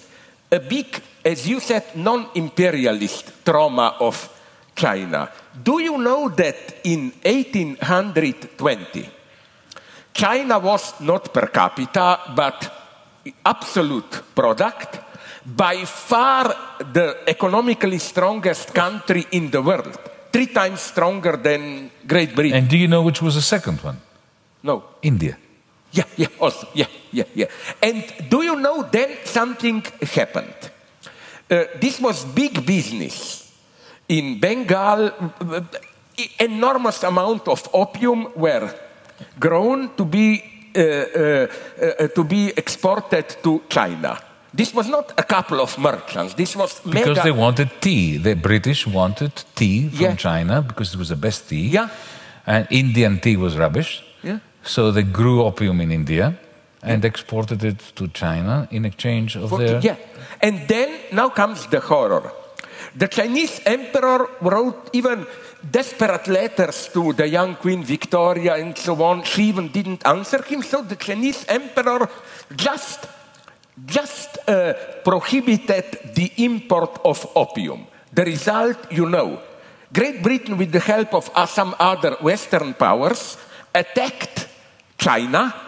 a big, as you said, non imperialist trauma of China. Do you know that in 1820, China was not per capita, but absolute product, by far the economically strongest country in the world, three times stronger than Great Britain. And do you know which was the second one? No. India. Yeah, yeah, also, yeah, yeah, yeah. And do you know then something happened? Uh, this was big business in Bengal, enormous amount of opium were grown to be, uh, uh, uh, to be exported to China. This was not a couple of merchants. This was because mega... they wanted tea. The British wanted tea from yeah. China because it was the best tea. Yeah. And Indian tea was rubbish. Yeah. So they grew opium in India and exported it to China in exchange of For, their. Yeah. And then now comes the horror. The Chinese emperor wrote even desperate letters to the young Queen Victoria and so on. She even didn't answer him. So the Chinese emperor just, just uh, prohibited the import of opium. The result, you know. Great Britain, with the help of some other Western powers, attacked China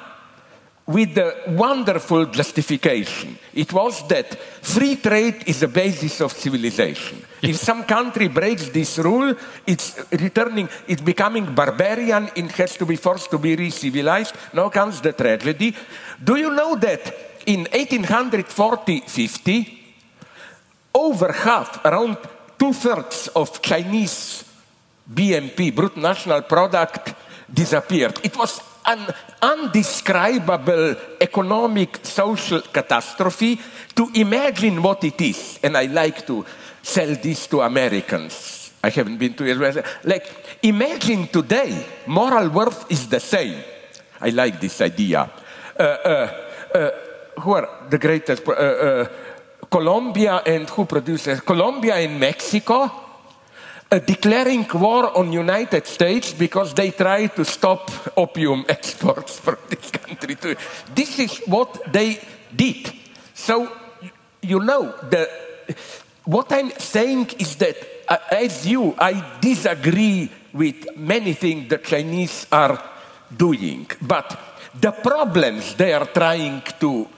with the wonderful justification. It was that free trade is the basis of civilization. if some country breaks this rule, it's returning, it's becoming barbarian, it has to be forced to be re-civilized. Now comes the tragedy. Do you know that in 1840-50, over half, around two-thirds of Chinese BNP, brute national product, disappeared. It was an undescribable economic social catastrophe to imagine what it is. And I like to sell this to Americans. I haven't been to Israel. Like, imagine today, moral worth is the same. I like this idea. Uh, uh, uh, who are the greatest? Uh, uh, Colombia and who produces? Colombia and Mexico uh, declaring war on United States because they try to stop opium exports from this country. To, this is what they did. So, you know, the, what I'm saying is that, uh, as you, I disagree with many things the Chinese are doing, but the problems they are trying to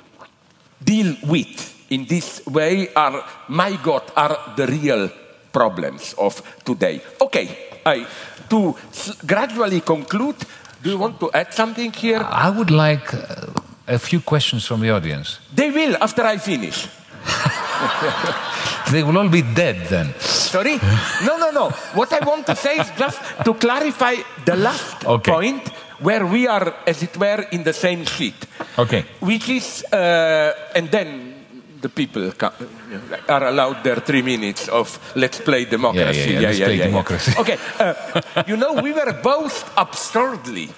deal with in this way are, my God, are the real problems of today. Okay, I, to gradually conclude, do you want to add something here? I would like uh, a few questions from the audience. They will after I finish. they will all be dead then. Sorry? No, no, no. What I want to say is just to clarify the last okay. point where we are, as it were, in the same sheet. Okay. Which is, uh, and then the people are allowed their three minutes of let's play democracy. yeah, yeah, yeah. let's play democracy. Okay, uh, you know, we were both absurdly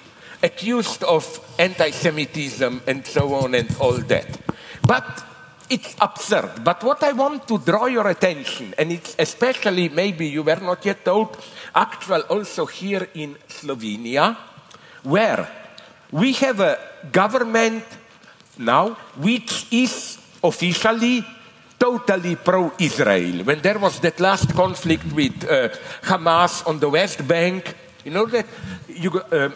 accused of anti-Semitism and so on and all that. But it's absurd. But what I want to draw your attention, and it's especially maybe you were not yet told, actual also here in Slovenia, where we have a government now which is officially totally pro-Israel. When there was that last conflict with uh, Hamas on the West Bank, you know that you, uh,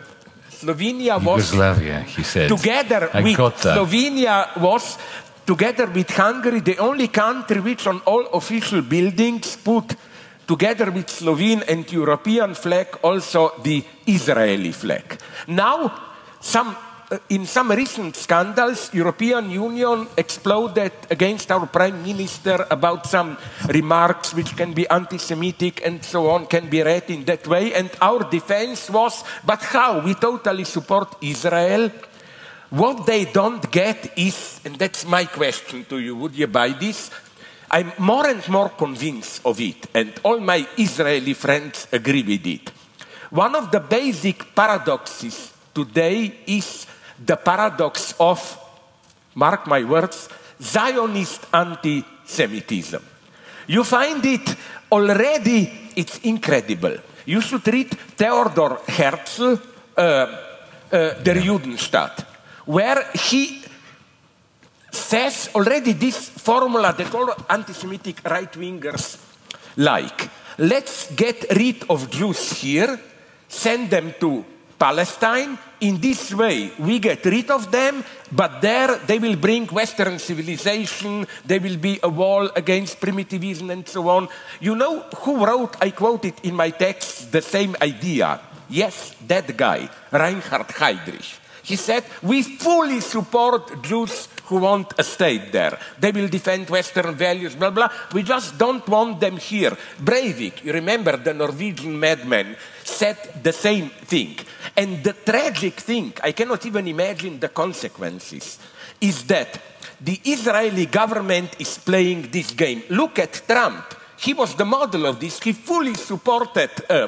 Slovenia was Yugoslavia, he said. together I with. Slovenia was together with Hungary the only country which on all official buildings put together with Slovene and European flag also the Israeli flag. Now some Uh, in some recent scandals, European Union exploded against our Prime Minister about some remarks which can be anti-Semitic and so on, can be read in that way. And our defense was, but how? We totally support Israel. What they don't get is, and that's my question to you, would you buy this? I'm more and more convinced of it, and all my Israeli friends agree with it. One of the basic paradoxes today is the paradox of, mark my words, Zionist anti Semitism. You find it already, it's incredible. You should read Theodor Herzl, uh, uh, Der Judenstaat, where he says already this formula that all anti Semitic right wingers like. Let's get rid of Jews here, send them to Palestine. In this way, we get rid of them, but there they will bring Western civilization, there will be a wall against primitivism and so on. You know who wrote, I quote it in my text, the same idea? Yes, that guy, Reinhard Heydrich. He said, We fully support Jews who want a state there. They will defend Western values, blah, blah. We just don't want them here. Breivik, you remember the Norwegian madman, said the same thing. And the tragic thing, I cannot even imagine the consequences, is that the Israeli government is playing this game. Look at Trump. He was the model of this. He fully supported uh,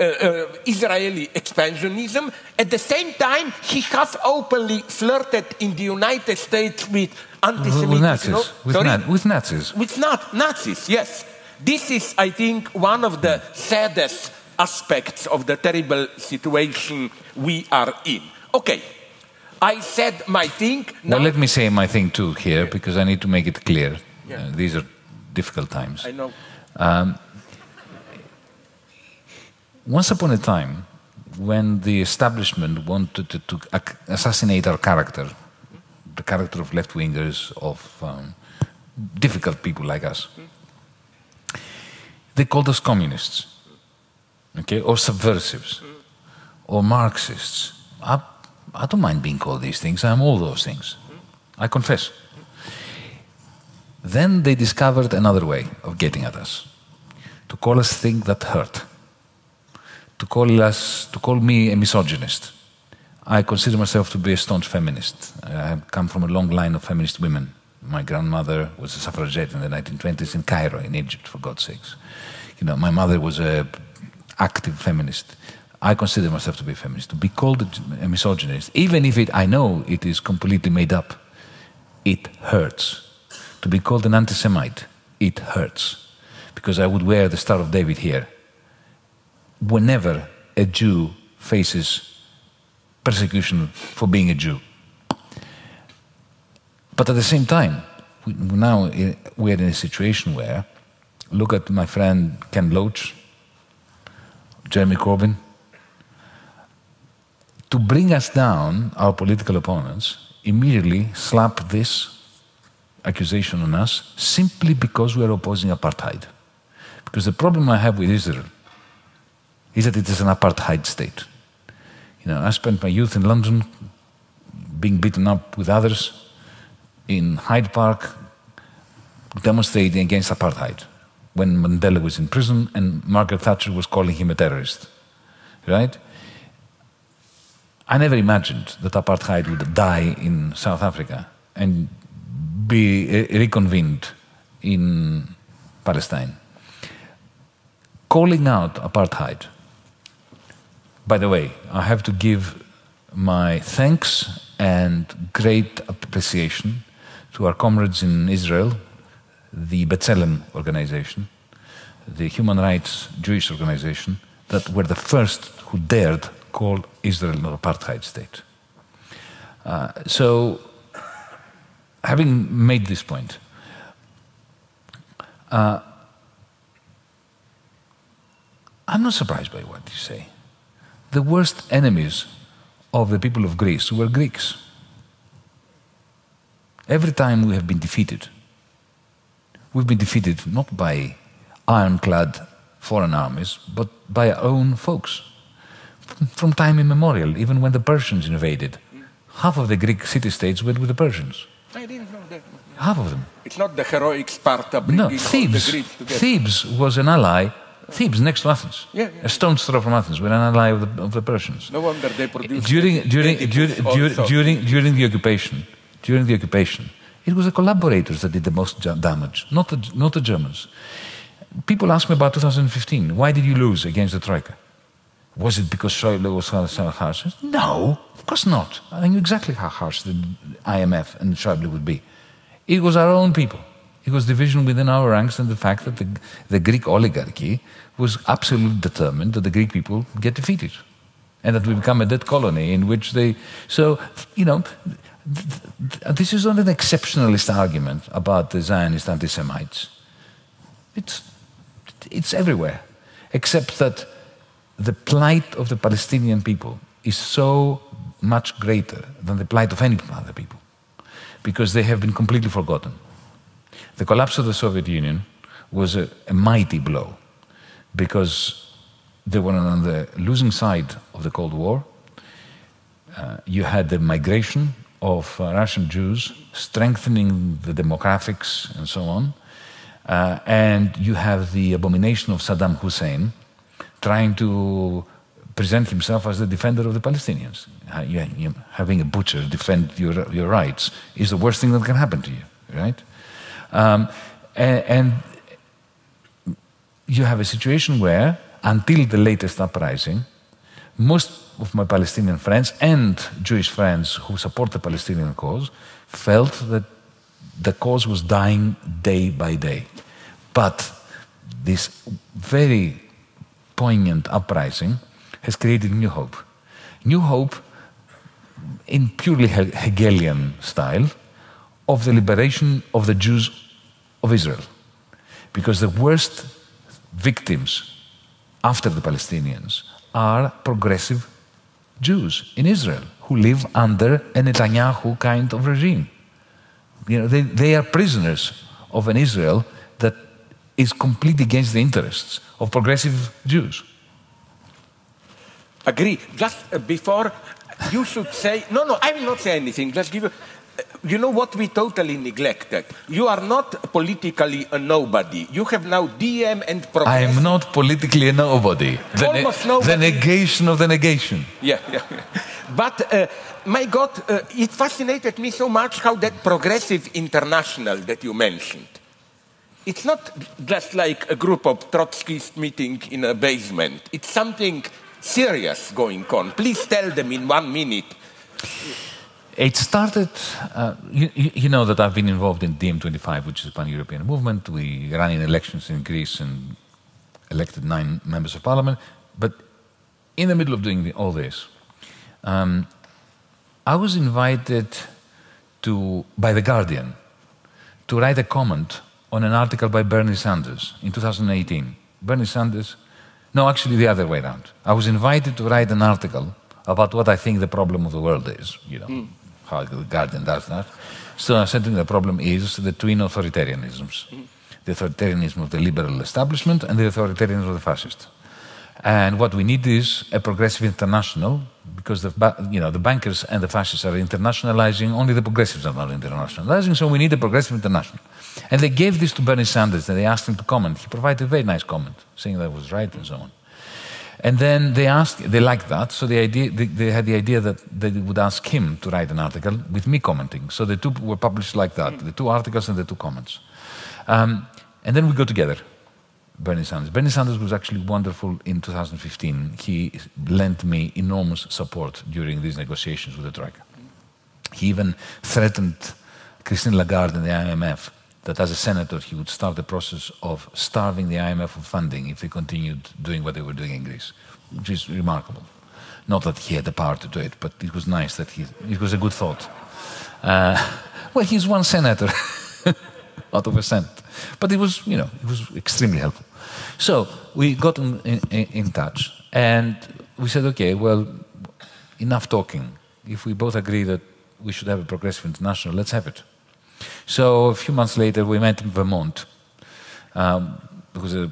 uh, uh, Israeli expansionism. At the same time, he has openly flirted in the United States with anti-Semitism. With Nazis. with, na- with Nazis. with not Nazis, yes. This is, I think, one of the saddest aspects of the terrible situation we are in. Okay, I said my thing. Now, Well, let me say my thing too here because I need to make it clear. Yeah. Uh, these are difficult times. I know. Once upon a time, when the establishment wanted to, to assassinate our character, the character of left wingers, of um, difficult people like us, they called us communists, okay, or subversives, or Marxists. I, I don't mind being called these things, I'm all those things. I confess. Then they discovered another way of getting at us to call us things that hurt to call us, to call me a misogynist. I consider myself to be a staunch feminist. I come from a long line of feminist women. My grandmother was a suffragette in the 1920s in Cairo, in Egypt, for God's sakes. You know, my mother was a active feminist. I consider myself to be a feminist. To be called a misogynist, even if it, I know it is completely made up, it hurts. To be called an anti-Semite, it hurts. Because I would wear the Star of David here whenever a Jew faces persecution for being a Jew. But at the same time, now eh, we're in a situation where, look at my friend Ken Loach, Jeremy Corbyn, to bring us down, our political opponents immediately slap this accusation on us simply because we are opposing apartheid. Because the problem I have with Israel is that it is an apartheid state. You know, I spent my youth in London being beaten up with others in Hyde Park demonstrating against apartheid when Mandela was in prison and Margaret Thatcher was calling him a terrorist. Right? I never imagined that apartheid would die in South Africa. And be reconvened in Palestine, calling out apartheid. By the way, I have to give my thanks and great appreciation to our comrades in Israel, the B'Tselem organization, the human rights Jewish organization, that were the first who dared call Israel an apartheid state. Uh, so, having made this point, uh, I'm not surprised by what you say. The worst enemies of the people of Greece were Greeks. Every time we have been defeated, we've been defeated not by ironclad foreign armies, but by our own folks. From time immemorial, even when the Persians invaded, half of the Greek city states went with the Persians. I didn't know that. Half of them. It's not the heroic Sparta bringing No, Thebes. Thebes was an ally. Thebes, next to Athens, Yeah, yeah. a stone's throw from Athens, were an ally of the, of the Persians. No wonder they produced during during during, during, during during the occupation, during the occupation, it was the collaborators that did the most damage, not the not the Germans. People ask me about 2015. Why did you lose against the Troika? Was it because Schäuble was so harsh? No, of course not. I knew exactly how harsh the IMF and Schäuble would be. It was our own people. It was division within our ranks and the fact that the, the Greek oligarchy was absolutely determined that the Greek people get defeated and that we become a dead colony in which they. So, you know, this is not an exceptionalist argument about the Zionist anti Semites. It's, it's everywhere, except that the plight of the Palestinian people is so much greater than the plight of any other people because they have been completely forgotten. The collapse of the Soviet Union was a, a mighty blow because they were on the losing side of the Cold War. Uh, you had the migration of uh, Russian Jews, strengthening the demographics and so on. Uh, and you have the abomination of Saddam Hussein trying to present himself as the defender of the Palestinians. Having a butcher defend your, your rights is the worst thing that can happen to you, right? Um, and, and you have a situation where, until the latest uprising, most of my Palestinian friends and Jewish friends who support the Palestinian cause felt that the cause was dying day by day. But this very poignant uprising has created new hope. New hope in purely Hegelian style of the liberation of the Jews of Israel. Because the worst victims after the Palestinians are progressive Jews in Israel who live under a Netanyahu kind of regime. You know, they, they are prisoners of an Israel that is completely against the interests of progressive Jews. Agree. Just uh, before, you should say, no, no, I will not say anything. Just give you, you know what we totally neglected? You are not politically a nobody. You have now DiEM and progress. I am not politically a nobody. The, Almost the negation of the negation. Yeah, yeah. But uh, my God, uh, it fascinated me so much how that progressive international that you mentioned. It's not just like a group of Trotskyists meeting in a basement. It's something serious going on. Please tell them in one minute. It started, uh, you, you know that I've been involved in DiEM25, which is a pan European movement. We ran in elections in Greece and elected nine members of parliament. But in the middle of doing the, all this, um, I was invited to, by The Guardian to write a comment on an article by Bernie Sanders in 2018. Bernie Sanders, no, actually the other way around. I was invited to write an article about what I think the problem of the world is, you know, how The Guardian does that. So him, the problem is the twin authoritarianisms. The authoritarianism of the liberal establishment and the authoritarianism of the fascist. And what we need is a progressive international, because the, you know, the bankers and the fascists are internationalizing, only the progressives are not internationalizing, so we need a progressive international. And they gave this to Bernie Sanders, and they asked him to comment. He provided a very nice comment, saying that was right and so on. And then they asked, they liked that, so the idea, they, they, had the idea that they would ask him to write an article with me commenting. So the two were published like that, the two articles and the two comments. Um, and then we go together, Bernie Sanders. Bernie Sanders was actually wonderful in 2015. He lent me enormous support during these negotiations with the Troika. He even threatened Christine Lagarde and the IMF that as a senator he would start the process of starving the IMF of funding if they continued doing what they were doing in Greece, which is remarkable. Not that he had the power to do it, but it was nice that he, it was a good thought. Uh, well, he's one senator out of a senate. But it was, you know, it was extremely helpful. So we got in, in, in touch and we said, okay, well, enough talking. If we both agree that we should have a progressive international, let's have it. So a few months later, we met in Vermont. Um, it was a,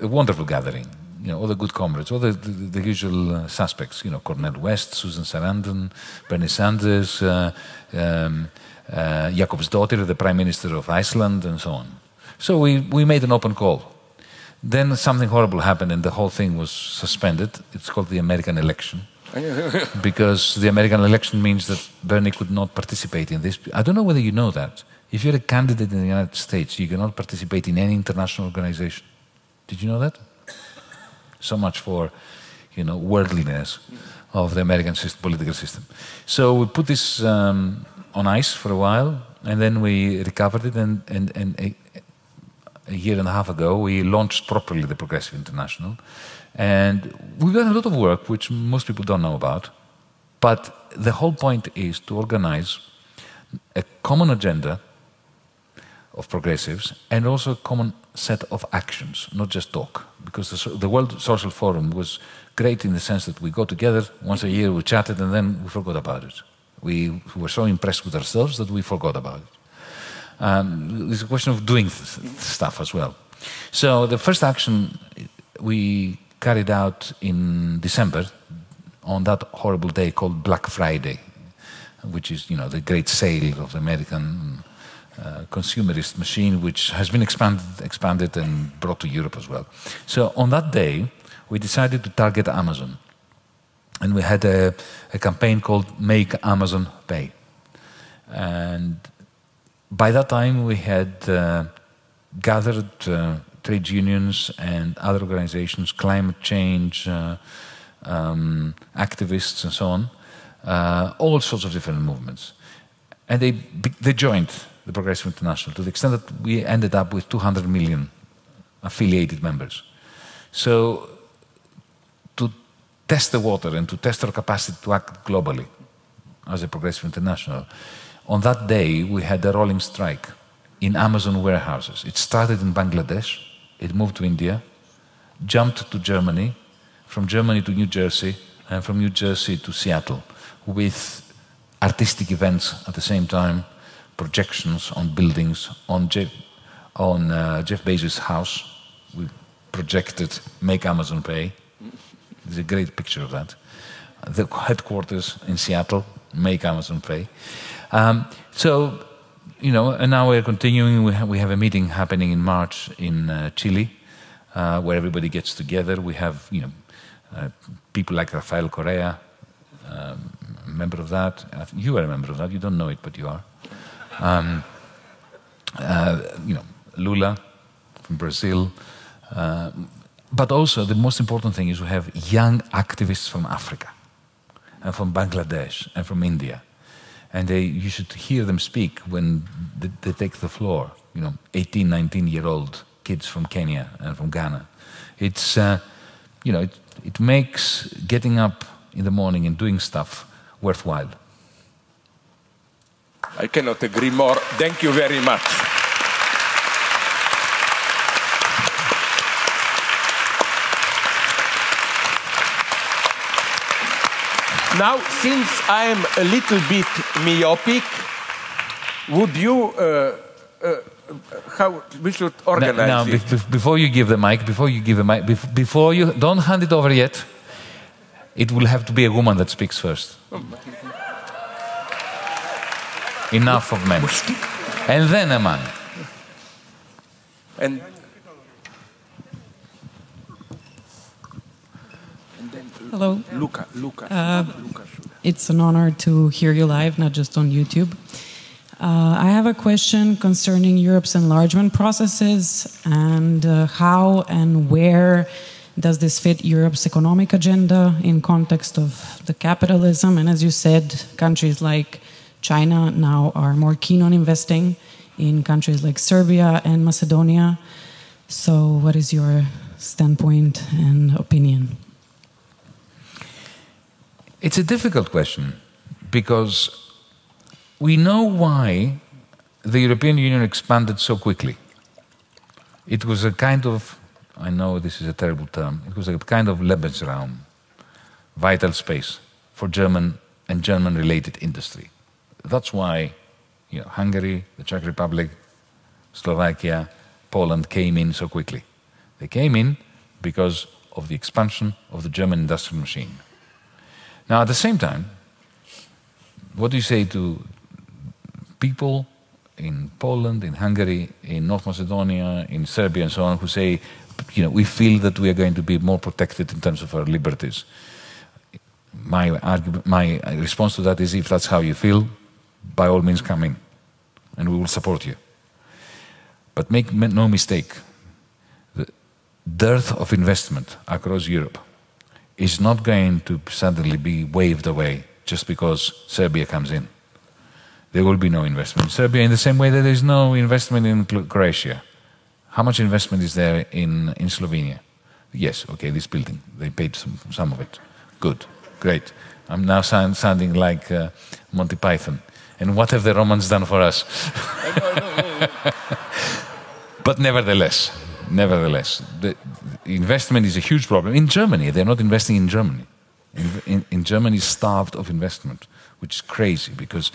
a, wonderful gathering. You know, all the good comrades, all the, the, the usual uh, suspects. You know, Cornel West, Susan Sarandon, Bernie Sanders, uh, um, uh, Jakobsdóttir, the Prime Minister of Iceland, and so on. So we, we made an open call. Then something horrible happened, and the whole thing was suspended. It's called the American election. because the American election means that Bernie could not participate in this. I don't know whether you know that. If you're a candidate in the United States, you cannot participate in any international organization. Did you know that? So much for, you know, worldliness of the American system, political system. So we put this um, on ice for a while, and then we recovered it, and, and, and a, a year and a half ago, we launched properly the Progressive International. And we've done a lot of work which most people don't know about. But the whole point is to organize a common agenda of progressives and also a common set of actions, not just talk. Because the, the, World Social Forum was great in the sense that we go together once a year, we chatted, and then we forgot about it. We were so impressed with ourselves that we forgot about it. Um, it's a question of doing stuff as well. So the first action we carried out in December on that horrible day called Black Friday, which is, you know, the great sale of the American uh, consumerist machine, which has been expanded, expanded and brought to Europe as well. So on that day, we decided to target Amazon. And we had a, a campaign called Make Amazon Pay. And by that time, we had uh, gathered uh, trade unions and other organizations, climate change, uh, um, activists, and so on, uh, all sorts of different movements. And they, they joined the Progressive International to the extent that we ended up with 200 million affiliated members. So, to test the water and to test our capacity to act globally as a Progressive International, on that day we had a rolling strike in Amazon warehouses. It started in Bangladesh, it moved to India, jumped to Germany, from Germany to New Jersey, and from New Jersey to Seattle, with artistic events at the same time, projections on buildings, on Jeff, on, uh, Jeff Bezos' house. We projected Make Amazon Pay. There's a great picture of that. The headquarters in Seattle, Make Amazon Pay. Um, so you know, and now we're continuing. We have, we have a meeting happening in March in uh, Chile, uh, where everybody gets together. We have, you know, uh, people like Rafael Correa, um, a member of that. You are a member of that. You don't know it, but you are. Um, uh, you know, Lula from Brazil. Uh, but also, the most important thing is we have young activists from Africa, and from Bangladesh, and from India and they, you should hear them speak when they, they take the floor. You know, 18, 19 year old kids from Kenya and from Ghana. It's, uh, you know, it, it makes getting up in the morning and doing stuff worthwhile. I cannot agree more. Thank you very much. Now, since I'm a little bit myopic, would you, uh, uh, how we should organize now, it? Be before you give the mic, before you give the mic, before you, don't hand it over yet. It will have to be a woman that speaks first. Enough of men. And then a man. And Hello. Luca, Luca. Uh, Luca. It's an honor to hear you live, not just on YouTube. Uh, I have a question concerning Europe's enlargement processes and uh, how and where does this fit Europe's economic agenda in context of the capitalism? And as you said, countries like China now are more keen on investing in countries like Serbia and Macedonia. So, what is your standpoint and opinion? It's a difficult question because we know why the European Union expanded so quickly. It was a kind of, I know this is a terrible term, it was a kind of Lebensraum, vital space for German and German related industry. That's why you know, Hungary, the Czech Republic, Slovakia, Poland came in so quickly. They came in because of the expansion of the German industrial machine. Now, at the same time, what do you say to people in Poland, in Hungary, in North Macedonia, in Serbia, and so on, who say, you know, we feel that we are going to be more protected in terms of our liberties? My, argument, my response to that is if that's how you feel, by all means come in, and we will support you. But make no mistake, the dearth of investment across Europe is not going to suddenly be waved away just because Serbia comes in. There will be no investment in Serbia in the same way that there is no investment in Croatia. How much investment is there in, in Slovenia? Yes, okay, this building. They paid some, some of it. Good, great. I'm now sound, sounding like uh, Monty Python. And what have the Romans done for us? but nevertheless, nevertheless, the, investment is a huge problem. In Germany, they're not investing in Germany. In, in, in Germany, starved of investment, which is crazy because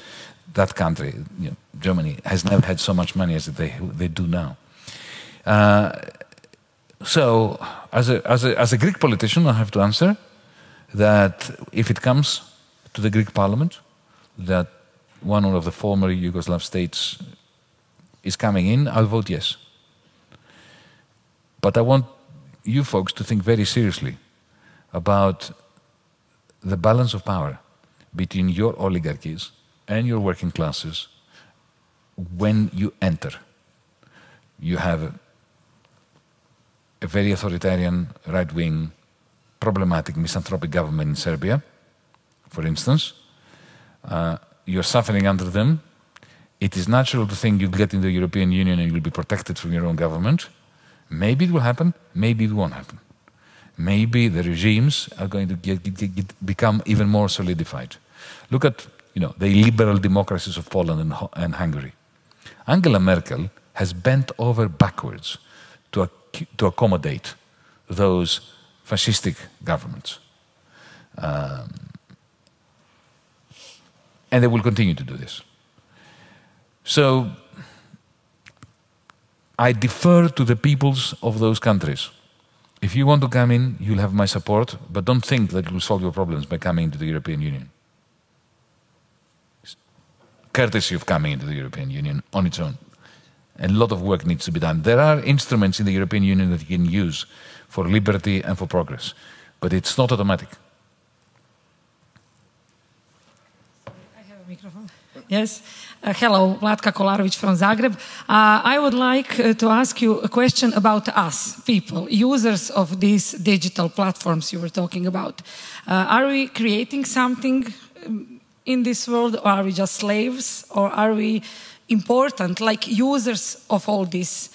that country, you know, Germany, has never had so much money as they, they do now. Uh, so, as a, as, a, as a Greek politician, I have to answer that if it comes to the Greek parliament, that one of the former Yugoslav states is coming in, I'll vote yes. But I want you folks to think very seriously about the balance of power between your oligarchies and your working classes when you enter. You have a, very authoritarian, right wing, problematic, misanthropic government in Serbia, for instance. Uh, you're suffering under them. It is natural to think you'll get in the European Union and you'll be protected from your own government. Maybe it will happen, maybe it won't happen. Maybe the regimes are going to get, get, get, become even more solidified. Look at you know, the liberal democracies of Poland and, and Hungary. Angela Merkel has bent over backwards to, to accommodate those fascistic governments. Um, and they will continue to do this. So I defer to the peoples of those countries. If you want to come in, you'll have my support, but don't think that you will solve your problems by coming into the European Union. Courtesy of coming into the European Union on its own. A lot of work needs to be done. There are instruments in the European Union that you can use for liberty and for progress, but it's not automatic. I have a microphone. Yes. Hello, Vlatka Kolarovic from Zagreb. Uh, I would like uh, to ask you a question about us, people, users of these digital platforms you were talking about. Uh, are we creating something um, in this world, or are we just slaves, or are we important, like users of all this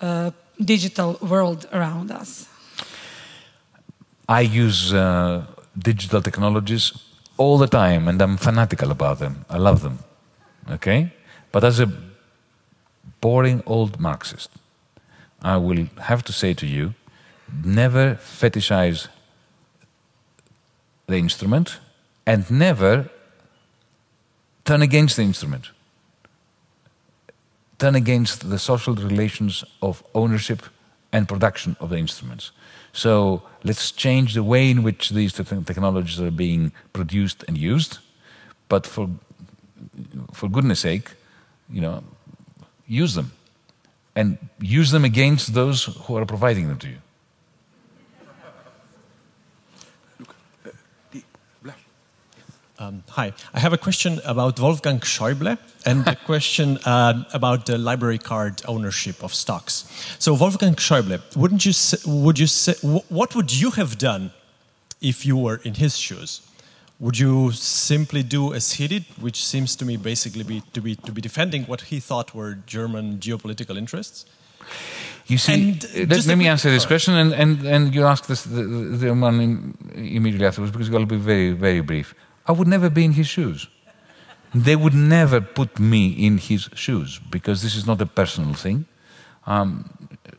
uh, digital world around us? I use digital technologies all the time, and I'm fanatical about them. I love them. Okay? But as a boring old Marxist, I will have to say to you never fetishize the instrument and never turn against the instrument. Turn against the social relations of ownership and production of the instruments. So let's change the way in which these technologies are being produced and used, but for for goodness sake, you know, use them. And use them against those who are providing them to you. Um, hi, I have a question about Wolfgang Schäuble and a question uh, about the library card ownership of stocks. So, Wolfgang Schäuble, wouldn't you say, would you say, what would you have done if you were in his shoes? Would you simply do as he did, which seems to me basically be, to, be, to be defending what he thought were German geopolitical interests? You see, And, uh, let, let me answer this question, and, and, and you ask this, the, the one immediately afterwards because I'll be very, very brief. I would never be in his shoes. They would never put me in his shoes because this is not a personal thing. Um,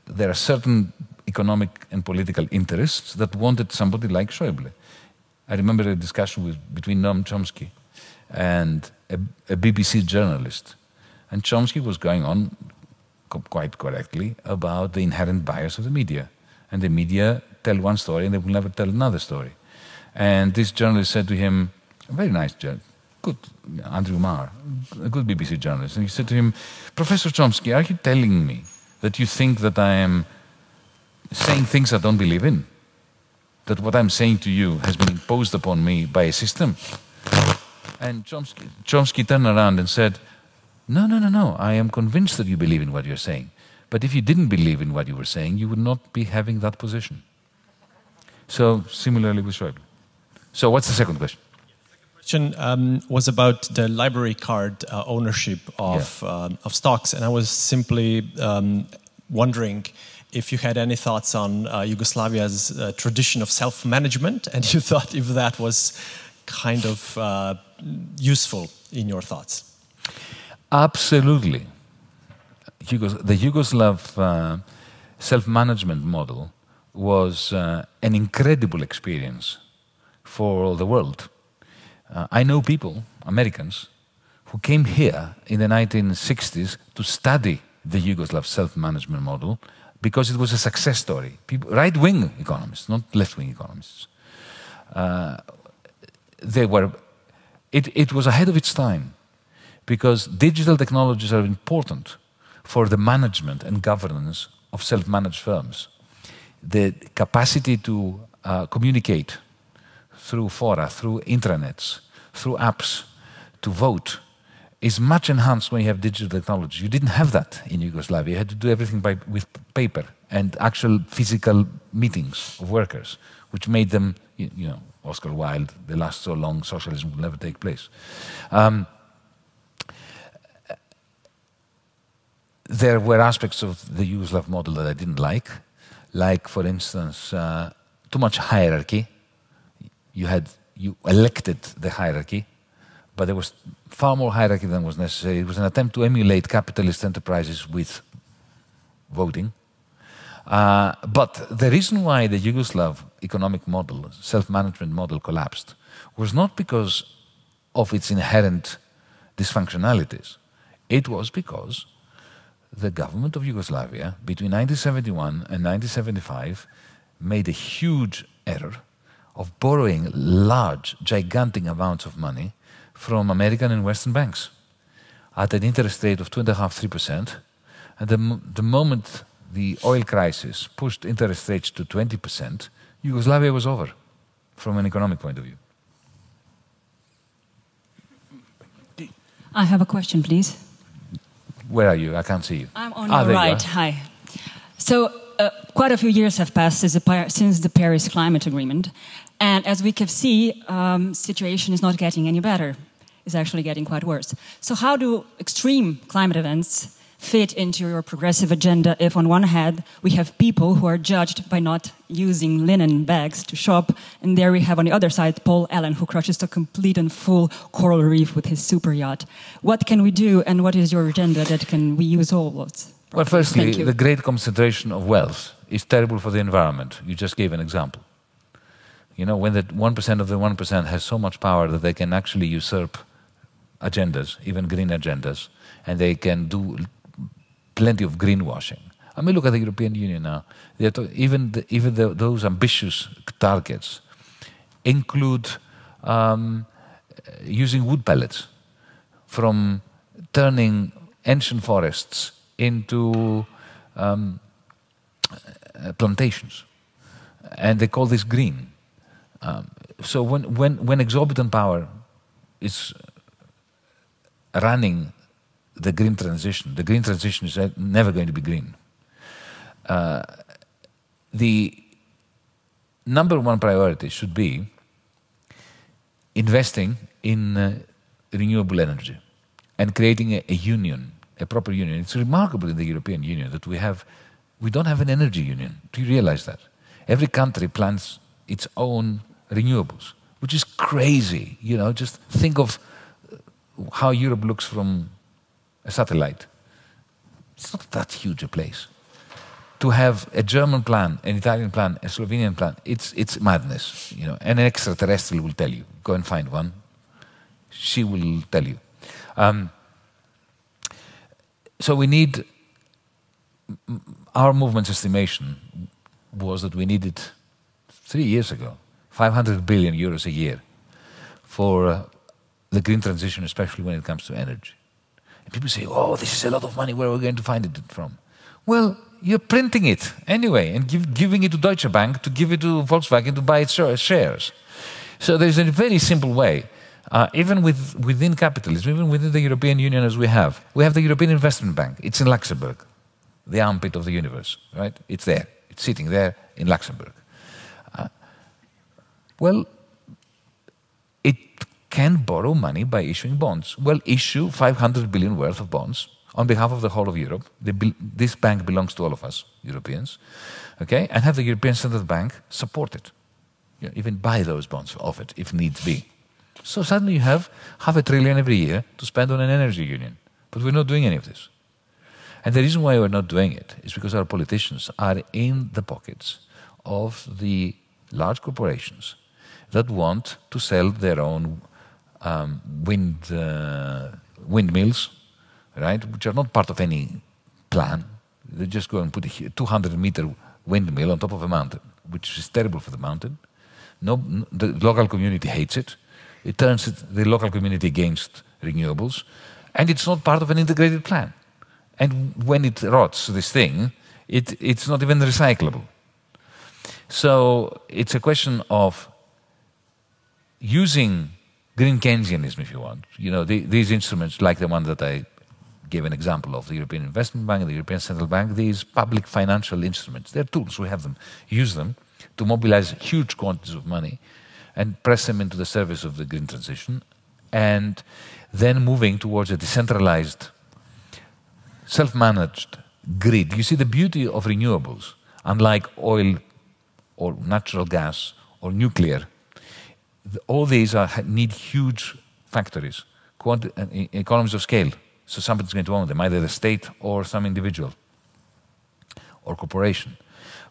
there are certain economic and political interests that wanted somebody like Schäuble. I remember a discussion with, between Noam Chomsky and a, a BBC journalist. And Chomsky was going on co- quite correctly about the inherent bias of the media. And the media tell one story and they will never tell another story. And this journalist said to him, a very nice journalist, good, Andrew Marr, a good BBC journalist, and he said to him, Professor Chomsky, are you telling me that you think that I am saying things I don't believe in? That what I'm saying to you has been imposed upon me by a system? And Chomsky, Chomsky turned around and said, No, no, no, no. I am convinced that you believe in what you're saying. But if you didn't believe in what you were saying, you would not be having that position. So, similarly with Schäuble. So, what's the second question? question um, was about the library card uh, ownership of, um, of stocks, and I was simply um, wondering if you had any thoughts on uh, Yugoslavia's uh, tradition of self management, and you thought if that was kind of uh, useful in your thoughts. Absolutely. Yugos- the Yugoslav uh, self management model was uh, an incredible experience for the world. Uh, I know people, Americans, who came here in the 1960s to study the Yugoslav self management model because it was a success story. People, right wing economists, not left wing economists. Uh, they were, it, it was ahead of its time because digital technologies are important for the management and governance of self managed firms. The capacity to uh, communicate through fora, through intranets, through apps, to vote is much enhanced when you have digital technology. You didn't have that in Yugoslavia. You had to do everything by, with paper and actual physical meetings of workers, which made them, you, know, Oscar Wilde, they last so long, socialism will never take place. Um, there were aspects of the Yugoslav model that I didn't like, like, for instance, uh, too much hierarchy. You had you elected the hierarchy, but there was far more hierarchy than was necessary. It was an attempt to emulate capitalist enterprises with voting. Uh, but the reason why the Yugoslav economic model, self-management model, collapsed was not because of its inherent dysfunctionalities. It was because the government of Yugoslavia between 1971 and 1975 made a huge error of borrowing large, gigantic amounts of money from American and Western banks at an interest rate of 2.5%, 3%. And the, m- the moment the oil crisis pushed interest rates to 20%, Yugoslavia was over from an economic point of view. I have a question, please. Where are you? I can't see you. I'm on Ah, your there you right. Hi. So, uh, quite a few years have passed since the, since the Paris Climate Agreement, and as we can see, um, situation is not getting any better. It's actually getting quite worse. So, how do extreme climate events fit into your progressive agenda if, on one hand, we have people who are judged by not using linen bags to shop, and there we have on the other side Paul Allen, who crushes a complete and full coral reef with his super yacht? What can we do, and what is your agenda that can we use all of it? Well, firstly, the great concentration of wealth is terrible for the environment. You just gave an example. You know, when the 1% of the 1% has so much power that they can actually usurp agendas, even green agendas, and they can do plenty of greenwashing. I mean, look at the European Union now. To- even the, even the, those ambitious targets include um, using wood pellets from turning ancient forests into um, uh, plantations. And they call this green. Um, so when, when, when exorbitant power is running the green transition. The green transition is never going to be green. Uh, the number one priority should be investing in uh, renewable energy and creating a, a, union, a proper union. It's remarkable in the European Union that we have, we don't have an energy union. Do you realize that? Every country plans its own renewables, which is crazy. You know, just think of how Europe looks from a satellite. It's not that huge a place. To have a German plan, an Italian plan, a Slovenian plan, it's, it's madness. You know, and an extraterrestrial will tell you. Go and find one. She will tell you. Um, so we need, our movement's estimation was that we needed, three years ago, 500 billion euros a year for uh, the green transition, especially when it comes to energy. And people say, oh, this is a lot of money, where are we going to find it from? Well, you're printing it anyway and give, giving it to Deutsche Bank to give it to Volkswagen to buy its shares. So there's a very simple way. Uh, even with, within capitalism, even within the European Union as we have, we have the European Investment Bank. It's in Luxembourg, the armpit of the universe, right? It's there. It's sitting there in Luxembourg. Uh, well, can borrow money by issuing bonds. Well, issue 500 billion worth of bonds on behalf of the whole of Europe. this bank belongs to all of us, Europeans, okay? And have the European Central Bank support it. You know, even buy those bonds of it if needs be. So suddenly you have half a trillion every year to spend on an energy union. But we're not doing any of this. And the reason why we're not doing it is because our politicians are in the pockets of the large corporations that want to sell their own um, wind uh, windmills, right, which are not part of any plan. They just go and put a 200 meter windmill on top of a mountain, which is terrible for the mountain. No, the local community hates it. It turns the local community against renewables, and it's not part of an integrated plan. And when it rots, this thing, it, it's not even recyclable. So it's a question of using green Keynesianism, if you want. You know, the, these instruments, like the one that I gave an example of, the European Investment Bank, the European Central Bank, these public financial instruments, they're tools, we have them. Use them to mobilize huge quantities of money and press them into the service of the green transition, and then moving towards a decentralized, self managed grid. You see, the beauty of renewables, unlike oil or natural gas or nuclear, all these are, need huge factories, uh, economies of scale. So somebody's going to own them, either the state or some individual or corporation.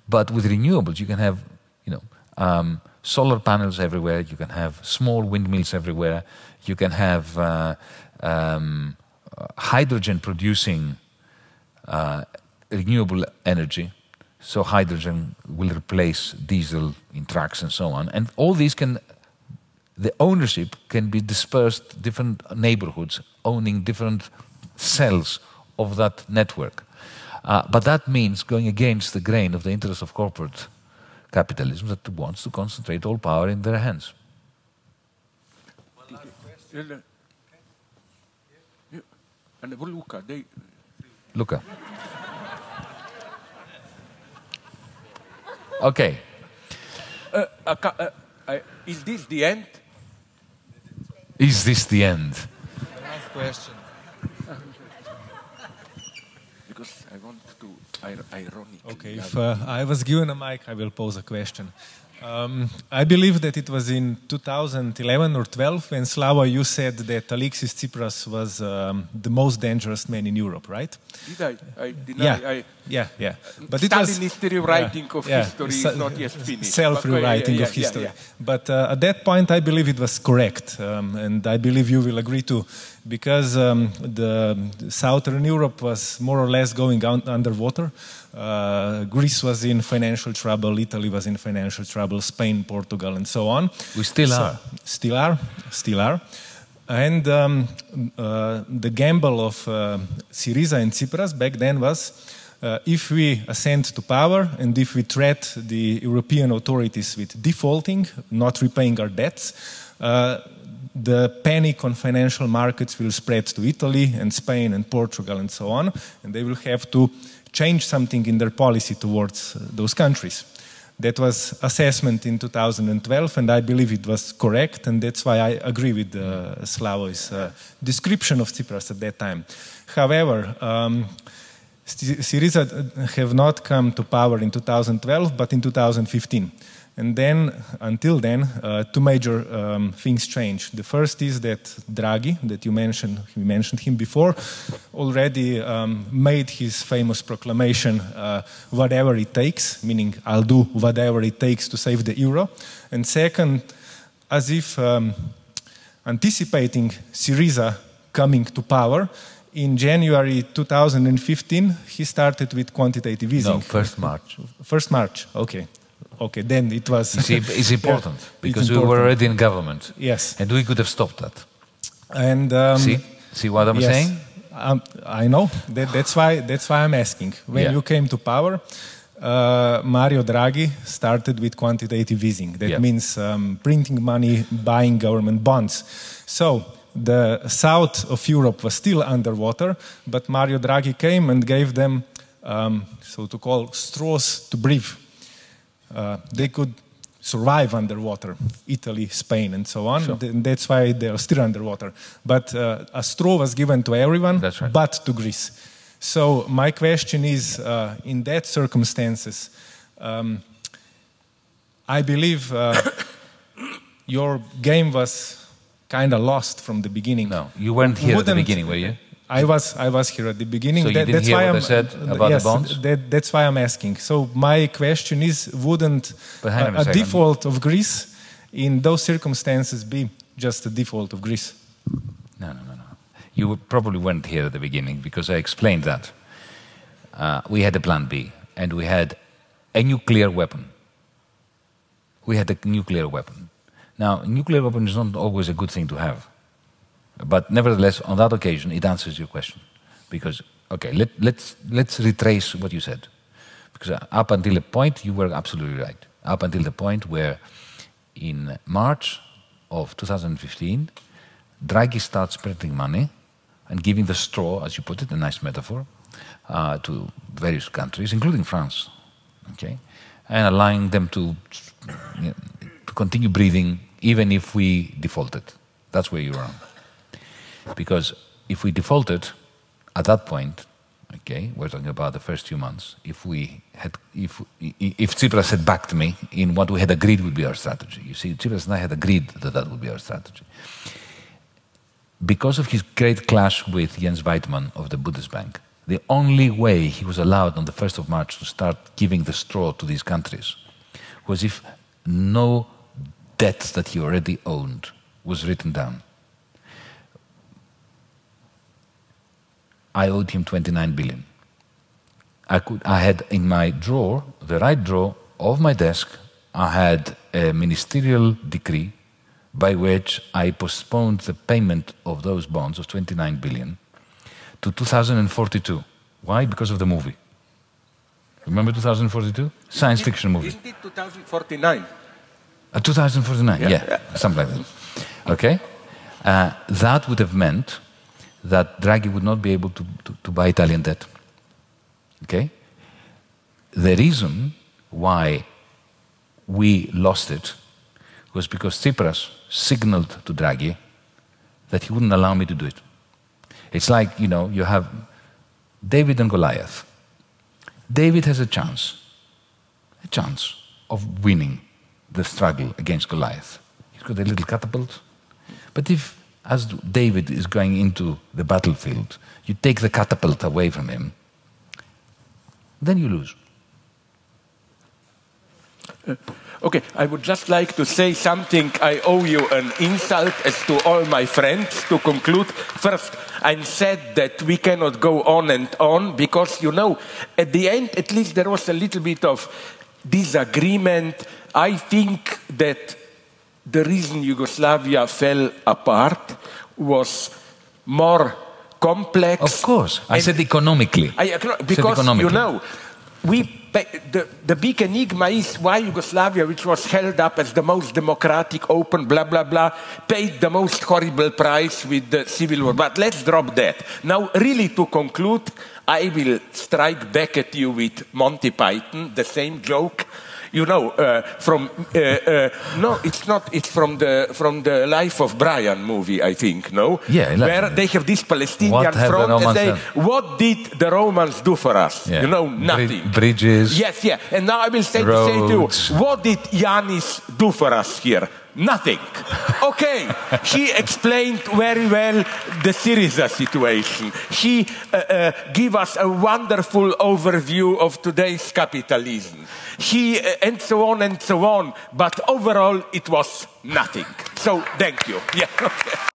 But with renewables, you can have, you know, um, solar panels everywhere. You can have small windmills everywhere. You can have uh, um, hydrogen producing uh, renewable energy. So hydrogen will replace diesel in trucks and so on. And all these can, the ownership can be dispersed to different neighborhoods owning different cells of that network. Uh, but that means going against the grain of the interests of corporate capitalism that wants to concentrate all power in their hands. Luca. Okay. Uh, uh, uh, is this the end? Is this the end? Last question. because I want to ironic. Okay, if uh, I was given a mic, I will pose a question. Um, I believe that it was in 2011 or 12 when Slava, you said that Alexis Tsipras was um, the most dangerous man in Europe, right? Did I? I deny. Yeah, I, yeah, yeah. But it was history writing yeah, of yeah, history is not yet finished. Self-rewriting yeah, of history. But uh, at that point, I believe it was correct, um, and I believe you will agree too, because um, the southern Europe was more or less going underwater. Uh, Greece was in financial trouble, Italy was in financial trouble, Spain, Portugal, and so on. We still so, are. Still are, still are. And um, uh, the gamble of uh, Syriza and Tsipras back then was uh, if we ascend to power and if we threat the European authorities with defaulting, not repaying our debts, uh, the panic on financial markets will spread to Italy and Spain and Portugal and so on, and they will have to change something in their policy towards uh, those countries. That was assessment in 2012, and I believe it was correct, and that's why I agree with uh, Slavo's uh, description of Tsipras at that time. However, um, Syriza have not come to power in 2012, but in 2015. And then, until then, uh, two major um, things changed. The first is that Draghi, that you mentioned, we mentioned him before, already um, made his famous proclamation, uh, whatever it takes, meaning I'll do whatever it takes to save the euro. And second, as if um, anticipating Syriza coming to power, in January 2015, he started with quantitative easing. No, first March. First March, okay. Okay, then it was. See, it's important Yeah, because it's we were already in government. Yes. And we could have stopped that. And um, see? See what I'm yes, saying? Um, I know. That, that's why. That's why I'm asking. When Yeah. you came to power, uh, Mario Draghi started with quantitative easing. That Yeah. means um, printing money, buying government bonds. So the south of Europe was still underwater, but Mario Draghi came and gave them, um, so to call, straws to breathe. Uh, they could survive underwater, Italy, Spain, and so on. Th- That's why they are still underwater. But uh, a straw was given to everyone, That's right. but to Greece. So my question is, uh, in that circumstances, um, I believe uh, your game was kind of lost from the beginning. No, you weren't here at the Wouldn't- beginning, were you? I was I was here at the beginning. So you didn't that's hear why what I I'm, said about the yes, bonds? That, that's why I'm asking. So my question is: Wouldn't But hang on a a, default of Greece in those circumstances be just a default of Greece? No, no, no, no. You probably weren't here at the beginning because I explained that. Uh, we had a plan B and we had a nuclear weapon. We had a nuclear weapon. Now, nuclear weapon is not always a good thing to have. But nevertheless, on that occasion, it answers your question. Because, okay, let, let's, let's retrace what you said. Because uh, up until a point, you were absolutely right. Up until the point where in March of 2015, Draghi starts printing money and giving the straw, as you put it, a nice metaphor, uh, to various countries, including France, okay, and allowing them to, you know, to continue breathing even if we defaulted. That's where you're wrong. Because if we defaulted at that point, okay, we're talking about the first few months, if we had, if, if Tsipras had backed me in what we had agreed would be our strategy, you see, Tsipras and I had agreed that that would be our strategy. Because of his great clash with Jens Weidmann of the Bundesbank, the only way he was allowed on the 1st of March to start giving the straw to these countries was if no debt that he already owned was written down. I owed him 29 billion. I, could, I had in my drawer, the right drawer of my desk, I had a ministerial decree by which I postponed the payment of those bonds of 29 billion to 2042. Why? Because of the movie. Remember 2042? Science fiction movie. Isn't it 2049? Uh, 2049, yeah, Yeah. something like that. Okay? Uh, that would have meant that Draghi would not be able to, to, to buy Italian debt. Okay? The reason why we lost it was because Tsipras signaled to Draghi that he wouldn't allow me to do it. It's like, you know, you have David and Goliath. David has a chance, a chance of winning the struggle against Goliath. He's got a little catapult. But if, as David is going into the battlefield, you take the catapult away from him, then you lose. Uh, okay, I would just like to say something. I owe you an insult as to all my friends to conclude. First, I said that we cannot go on and on because, you know, at the end, at least there was a little bit of disagreement. I think that the reason Yugoslavia fell apart was more complex. Of course. I said economically. I, acknow- Said because you know, we the, the big enigma is why Yugoslavia, which was held up as the most democratic, open, blah, blah, blah, paid the most horrible price with the civil war. But let's drop that. Now, really, to conclude, I will strike back at you with Monty Python, the same joke you know, uh, from uh, uh, no, it's not. It's from the from the Life of Brian movie, I think. No, Yeah, where they have this Palestinian have the front and say, "What did the Romans do for us? Yeah. You know, nothing. bridges. Yes, yeah. And now I will say the same to you. What did Yanis do for us here? Nothing. Okay, he explained very well the Syriza situation. He uh, uh, gave us a wonderful overview of today's capitalism. He uh, and so on and so on. But overall, it was nothing. So thank you. Yeah. Okay.